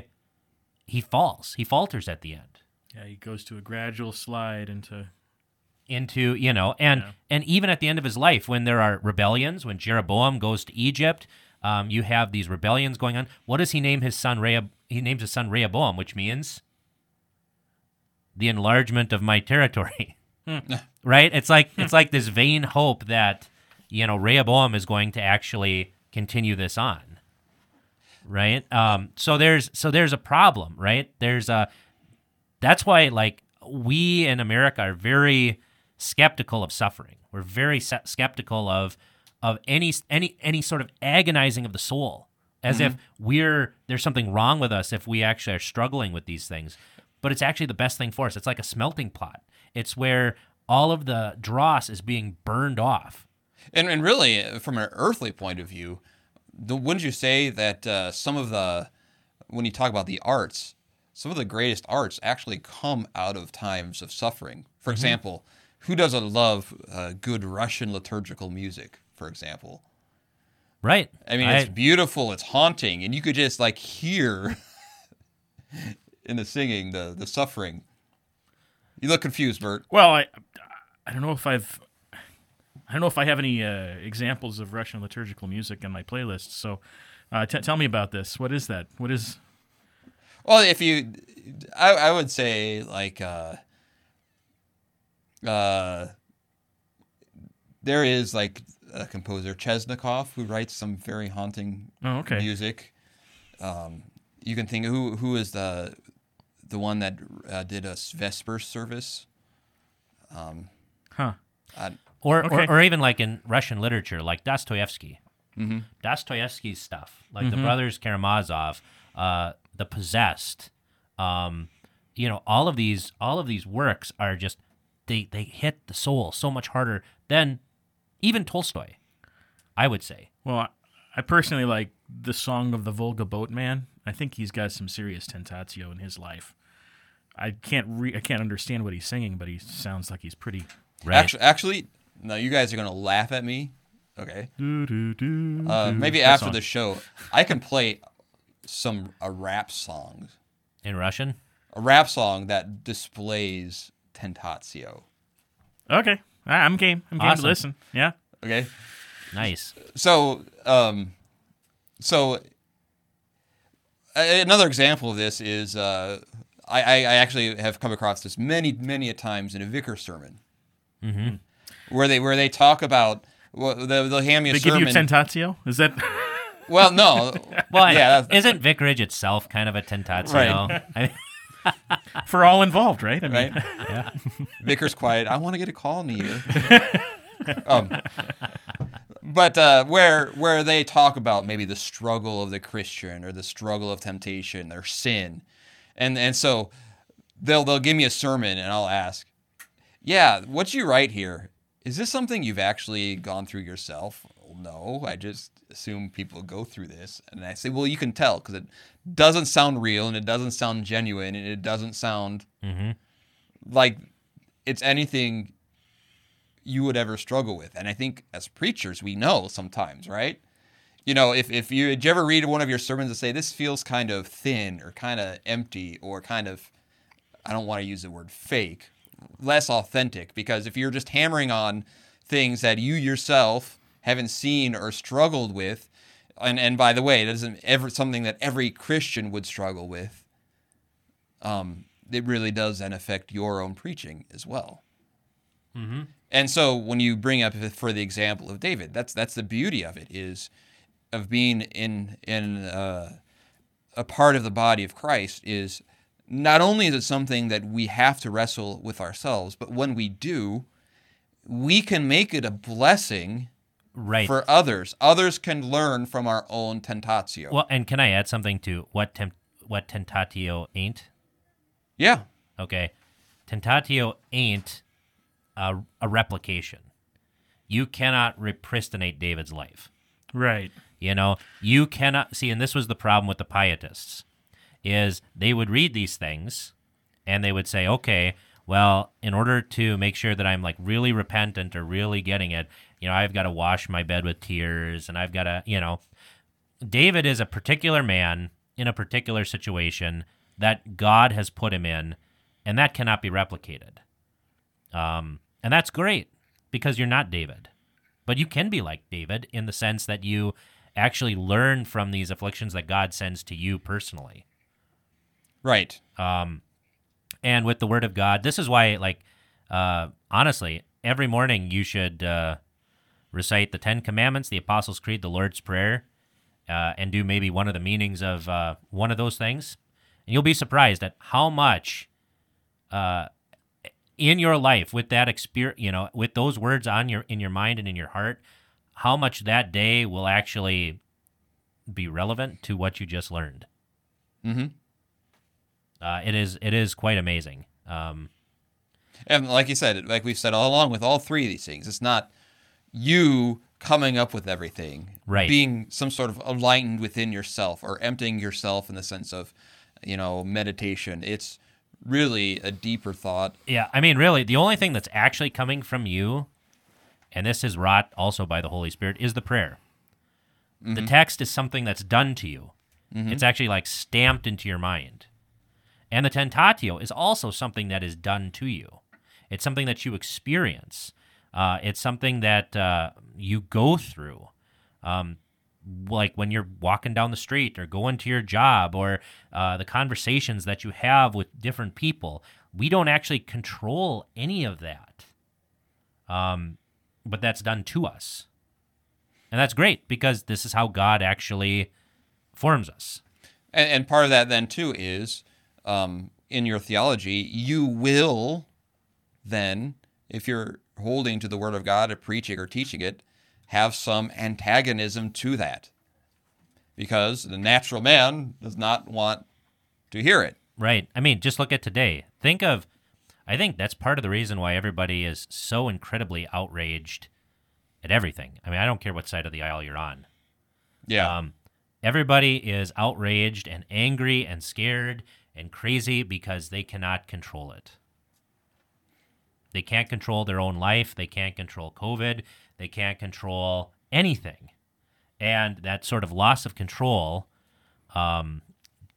he falls, he falters at the end Yeah, he goes to a gradual slide into. into you know and Yeah. and even at the end of his life when there are rebellions when jeroboam goes to egypt um, you have these rebellions going on what does he name his son Rehob- he names his son rehoboam which means the enlargement of my territory. Right? It's like it's like this vain hope that you know rehoboam is going to actually continue this on. Right? Um so there's so there's a problem right? There's a that's why like we in america are very skeptical of suffering. We're very se- skeptical of of any any any sort of agonizing of the soul as if we're there's something wrong with us if we actually are struggling with these things. But it's actually the best thing for us. It's like a smelting pot. It's where all of the dross is being burned off. And, and really, from an earthly point of view, the, wouldn't you say that uh, some of the, when you talk about the arts, some of the greatest arts actually come out of times of suffering? For example, who doesn't love uh, good Russian liturgical music, for example? Right I mean, it's beautiful, it's haunting, and you could just like hear in the singing the, the suffering. You look confused, Bert. Well, I, I don't know if I've, I don't know if I have any uh, examples of Russian liturgical music on my playlist. So, uh, t- tell me about this. What is that? What is? Well, if you, I, I would say like, uh, uh, there is like a composer Chesnokov who writes some very haunting Oh, okay. music. Um, you can think who who is the the one that uh, did a Vesper service. Huh. I, or, Okay. or or even like in Russian literature, like Dostoevsky. Dostoevsky's stuff, like the brothers Karamazov, uh, the Possessed, um, you know, all of these all of these works are just they they hit the soul so much harder than even Tolstoy. I would say. Well, I, I personally like the song of the Volga Boatman. I think he's got some serious tentatio in his life. I can't re- I can't understand what he's singing, but he sounds like he's pretty. Right. Actually, actually, no, you guys are gonna laugh at me. Okay. Do, do, do, Uh, maybe after song. the show, I can play some a rap song, in Russian. a rap song that displays tentatio. Okay, I- I'm game. I'm game Awesome. to listen. Yeah. Okay. Nice. So, um, so a- another example of this is uh, I, I I actually have come across this many many a times in a vicar sermon, mm-hmm. where they where they talk about well, they'll, they'll hand me a They give sermon. you tentatio. Is that? well, no, Well, yeah, that's- isn't vicarage itself kind of a tentatio? Right. I mean, for all involved, right? I mean, right? Vickers quiet. I want to get a call, Nita. um, but uh, where where they talk about maybe the struggle of the Christian or the struggle of temptation or sin, and and so they'll they'll give me a sermon and I'll ask, yeah, what you write here is this something you've actually gone through yourself? No, I just assume people go through this, and I say, well, you can tell because it doesn't sound real and it doesn't sound genuine and it doesn't sound mm-hmm. like it's anything you would ever struggle with. And I think as preachers, we know sometimes, right? You know, if, if you did you ever read one of your sermons and say this feels kind of thin or kind of empty or kind of I don't want to use the word fake, less authentic, because if you're just hammering on things that you yourself haven't seen or struggled with, and, and by the way, it isn't ever something that every Christian would struggle with. Um, it really does then affect your own preaching as well. And so when you bring up for the example of David, that's that's the beauty of it is of being in in uh, a part of the body of Christ is not only is it something that we have to wrestle with ourselves, but when we do, we can make it a blessing Right. for others. Others can learn from our own tentatio. well, and can I add something to what temp- what tentatio ain't? yeah, Okay. Tentatio ain't a, a replication. You cannot repristinate David's life. Right. You know, you cannot see, and this was the problem with the pietists, is they would read these things and they would say, okay, well, in order to make sure that I'm like really repentant or really getting it, you know, I've got to wash my bed with tears and I've got to, you know, David is a particular man in a particular situation that God has put him in, and that cannot be replicated. Um, and that's great because you're not David, but you can be like David in the sense that you actually learn from these afflictions that God sends to you personally. right. Um, and with the Word of God, this is why, like, uh, honestly, every morning you should uh, recite the Ten Commandments, the Apostles' Creed, the Lord's Prayer, uh, and do maybe one of the meanings of uh, one of those things. And you'll be surprised at how much uh, in your life, with that experience, you know, with those words on your in your mind and in your heart, how much that day will actually be relevant to what you just learned. Mm-hmm. Uh, it is it is quite amazing. Um, And like you said, like we've said all along with all three of these things, it's not you coming up with everything, Right. Being some sort of enlightened within yourself or emptying yourself in the sense of, you know, meditation. It's really a deeper thought. yeah, I mean, really, the only thing that's actually coming from you, and this is wrought also by the Holy Spirit, is the prayer. The mm-hmm. text is something that's done to you. Mm-hmm. It's actually like stamped into your mind. And the tentatio is also something that is done to you. It's something that you experience. Uh, it's something that uh, you go through. Um, like when you're walking down the street or going to your job or uh, the conversations that you have with different people. We don't actually control any of that. Um, but that's done to us. And that's great because this is how God actually forms us. And, and part of that then too is um, in your theology, you will then, if you're holding to the Word of God or preaching or teaching it, have some antagonism to that. Because the natural man does not want to hear it. Right. I mean, just look at today. Think of, I think that's part of the reason why everybody is so incredibly outraged at everything. I mean, I don't care what side of the aisle you're on. Yeah. Um, everybody is outraged and angry and scared and crazy because they cannot control it. They can't control their own life. They can't control COVID. They can't control anything. And that sort of loss of control, um,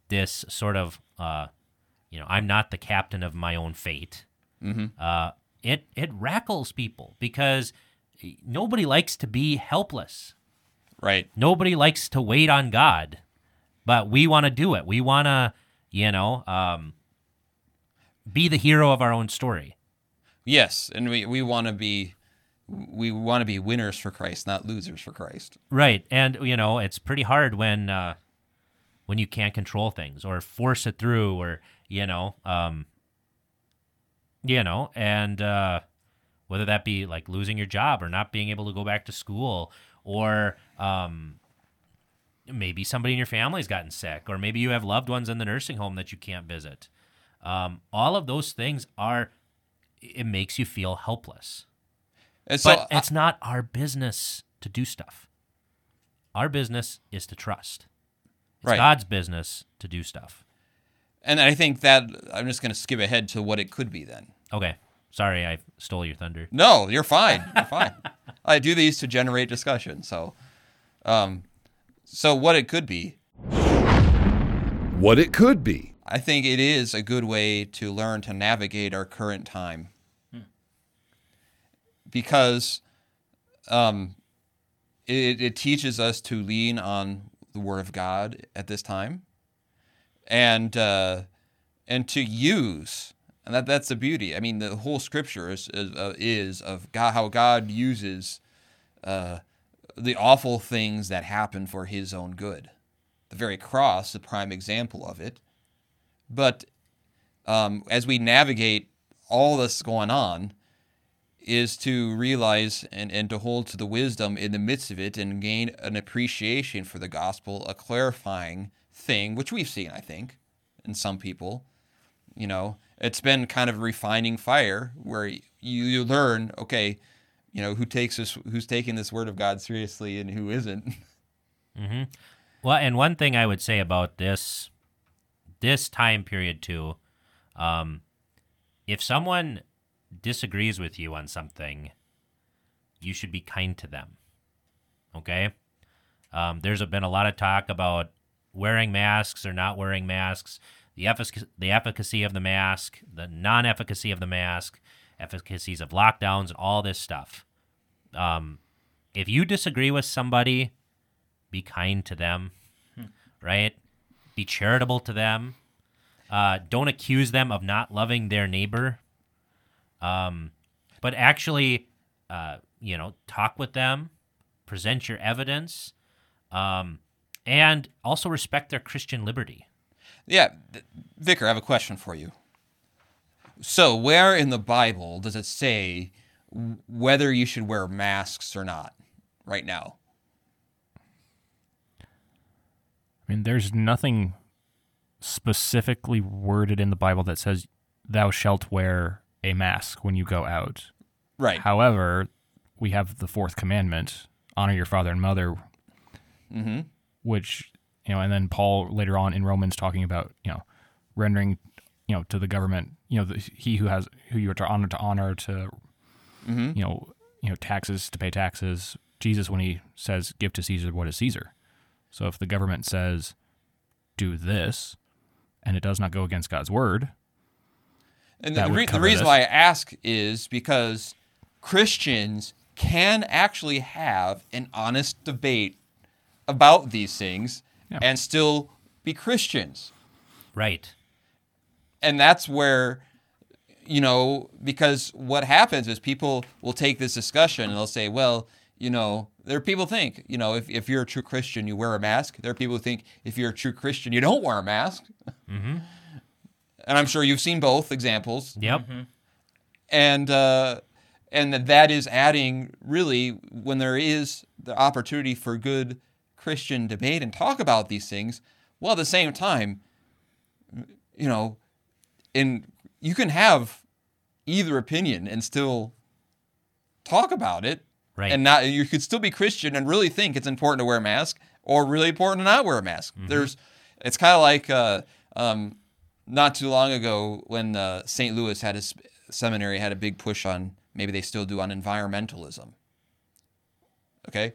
this sort of, uh, you know, I'm not the captain of my own fate. Uh, it it rackles people because nobody likes to be helpless. right. Nobody likes to wait on God, but we want to do it. We want to, you know, um, be the hero of our own story. Yes. And we, we want to be. We want to be winners for Christ, not losers for Christ. Right, and you know it's pretty hard when uh, when you can't control things or force it through, or you know, um, you know, and uh, whether that be like losing your job or not being able to go back to school, or um, maybe somebody in your family's gotten sick, or maybe you have loved ones in the nursing home that you can't visit. Um, all of those things are it makes you feel helpless. And so But it's not our business to do stuff. Our business is to trust. It's Right. God's business to do stuff. And I think that I'm just going to skip ahead to what it could be then. Okay. Sorry, I stole your thunder. No, you're fine. You're fine. I do these to generate discussion. So, um, so what it could be, What it could be. I think it is a good way to learn to navigate our current time. Because um, it, it teaches us to lean on the Word of God at this time, and uh, and to use, and that that's the beauty. I mean, the whole Scripture is is, uh, is of God, how God uses uh, the awful things that happen for His own good. The very cross, the prime example of it. But um, as we navigate all this going on, is to realize and, and to hold to the wisdom in the midst of it and gain an appreciation for the gospel, a clarifying thing, which we've seen, I think, in some people. You know, it's been kind of refining fire where you, you learn, okay, you know, who takes this, who's taking this word of God seriously and who isn't. Well, and one thing I would say about this this time period too, um, if someone disagrees with you on something, you should be kind to them. Okay. Um, there's been a lot of talk about wearing masks or not wearing masks, the effic- the efficacy of the mask, the non-efficacy of the mask, efficacies of lockdowns, and all this stuff. Um, if you disagree with somebody, be kind to them, right? Be charitable to them. Uh, don't accuse them of not loving their neighbor. Um, but actually, uh, you know, talk with them, present your evidence, um, and also respect their Christian liberty. Yeah, Vicar, I have a question for you. So, where in the Bible does it say whether you should wear masks or not right now? I mean, there's nothing specifically worded in the Bible that says thou shalt wear a mask when you go out. Right. However, we have the fourth commandment: honor your father and mother, mm-hmm. which you know, and then Paul later on in Romans talking about you know rendering you know to the government you know the, he who has who you are to honor to honor to Mm-hmm. you know you know taxes to pay taxes. Jesus when he says give to Caesar what is Caesar. So if the government says do this and it does not go against God's word, And the, re- the reason this. why I ask is because Christians can actually have an honest debate about these things Yeah. and still be Christians. Right. and that's where you know because what happens is people will take this discussion and they'll say well you know there are people who think you know if, if you're a true christian you wear a mask there are people who think if you're a true christian you don't wear a mask Mm-hmm. And i'm sure you've seen both examples Yep. and uh, and that that is adding really when there is the opportunity for good Christian debate and talk about these things, Well, at the same time, you know, in you can have either opinion and still talk about it, Right. and not you could still be Christian and really think it's important to wear a mask or really important to not wear a mask. There's, it's kind of like uh, um, not too long ago when uh, St. Louis had his seminary had a big push on maybe they still do on environmentalism. Okay,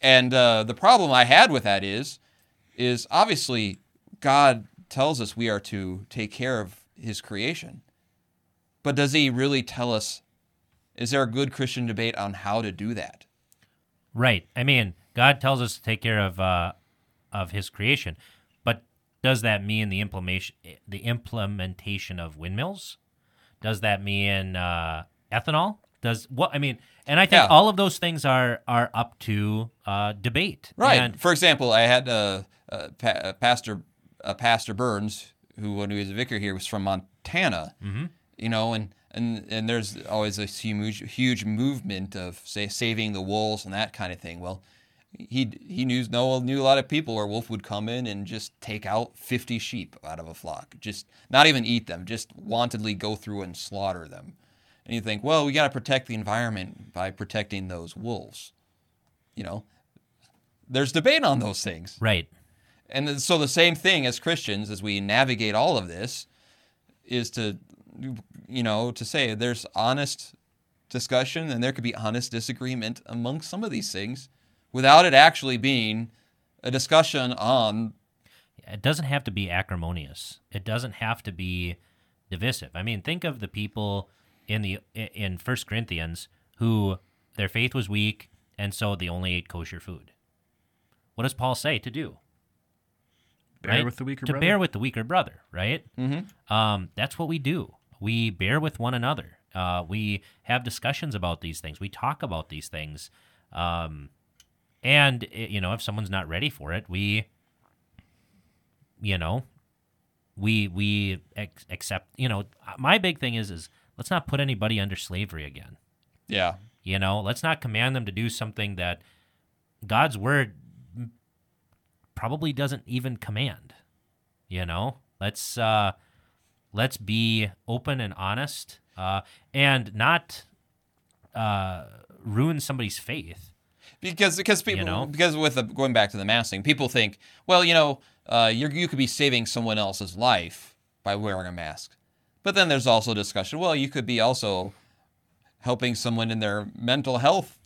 and uh, the problem I had with that is, is obviously God tells us we are to take care of His creation, but does He really tell us? Is there a good Christian debate on how to do that? Right. I mean, God tells us to take care of uh, of His creation, does that mean the implementation the implementation of windmills? Does that mean uh, ethanol? Does what I mean? And I think Yeah. all of those things are are up to uh, debate. Right. And, For example, I had uh, uh, pa- uh, Pastor uh, Pastor Burns, who when he was a vicar here was from Montana. Mm-hmm. You know, and, and and there's always a huge huge movement of say saving the wolves and that kind of thing. Well, he he knew no knew a lot of people where wolf would come in and just take out 50 sheep out of a flock, just not even eat them, just wantedly go through and slaughter them. And you think, well, we got to protect the environment by protecting those wolves. You know, there's debate on those things. right. And so the same thing as Christians, as we navigate all of this, is to you know, to say there's honest discussion and there could be honest disagreement among some of these things without it actually being a discussion on It doesn't have to be acrimonious. It doesn't have to be divisive. I mean, think of the people in the in First Corinthians who their faith was weak and so they only ate kosher food. What does Paul say to do? Bear right? with the weaker to brother. bear with the weaker brother, right? Mm-hmm. Um, that's what we do. We bear with one another. Uh, we have discussions about these things. We talk about these things. Um, and you know, if someone's not ready for it, we, you know, we we ex- accept. You know, my big thing is is let's not put anybody under slavery again. yeah. You know, let's not command them to do something that God's word probably doesn't even command. You know, let's uh, let's be open and honest, uh, and not uh, ruin somebody's faith. Because because people know? because with the, going back to the mask thing, people think, well, you know, uh, you you could be saving someone else's life by wearing a mask, but then there's also discussion. Well, you could be also helping someone in their mental health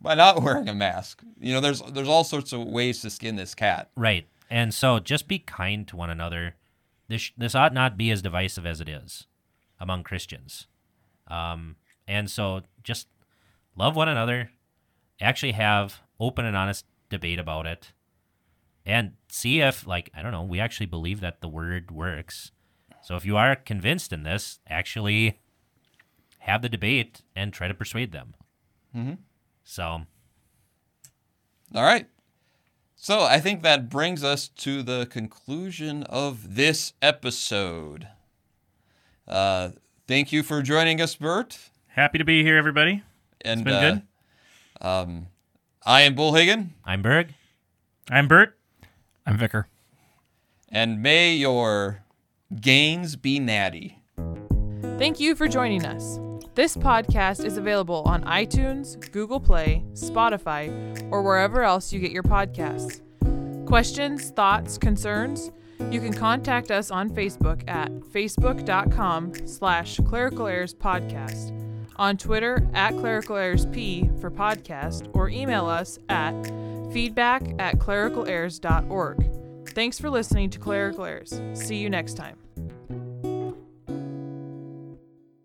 by not wearing a mask. You know, there's there's all sorts of ways to skin this cat. Right. And so just be kind to one another. This this ought not be as divisive as it is among Christians. Um, and so just love one another, actually have open and honest debate about it, and see if, like, I don't know, we actually believe that the word works. So if you are convinced in this, actually have the debate and try to persuade them. Mm-hmm. So All right. So I think that brings us to the conclusion of this episode. Uh, thank you for joining us, Bert. Happy to be here, everybody. And been uh, good. Um, I am Bugenhagen, I'm Berg. I'm Bert. I'm Vicar. and may your gains be natty. Thank you for joining us. This podcast is available on iTunes, Google Play, Spotify, or wherever else you get your podcasts. Questions, thoughts, concerns? You can contact us on Facebook at facebook.com slash clerical errors podcast, on Twitter at clerical errors p for podcast, or email us at feedback at clericalerrors.org. Thanks for listening to Clerical Errors. See you next time.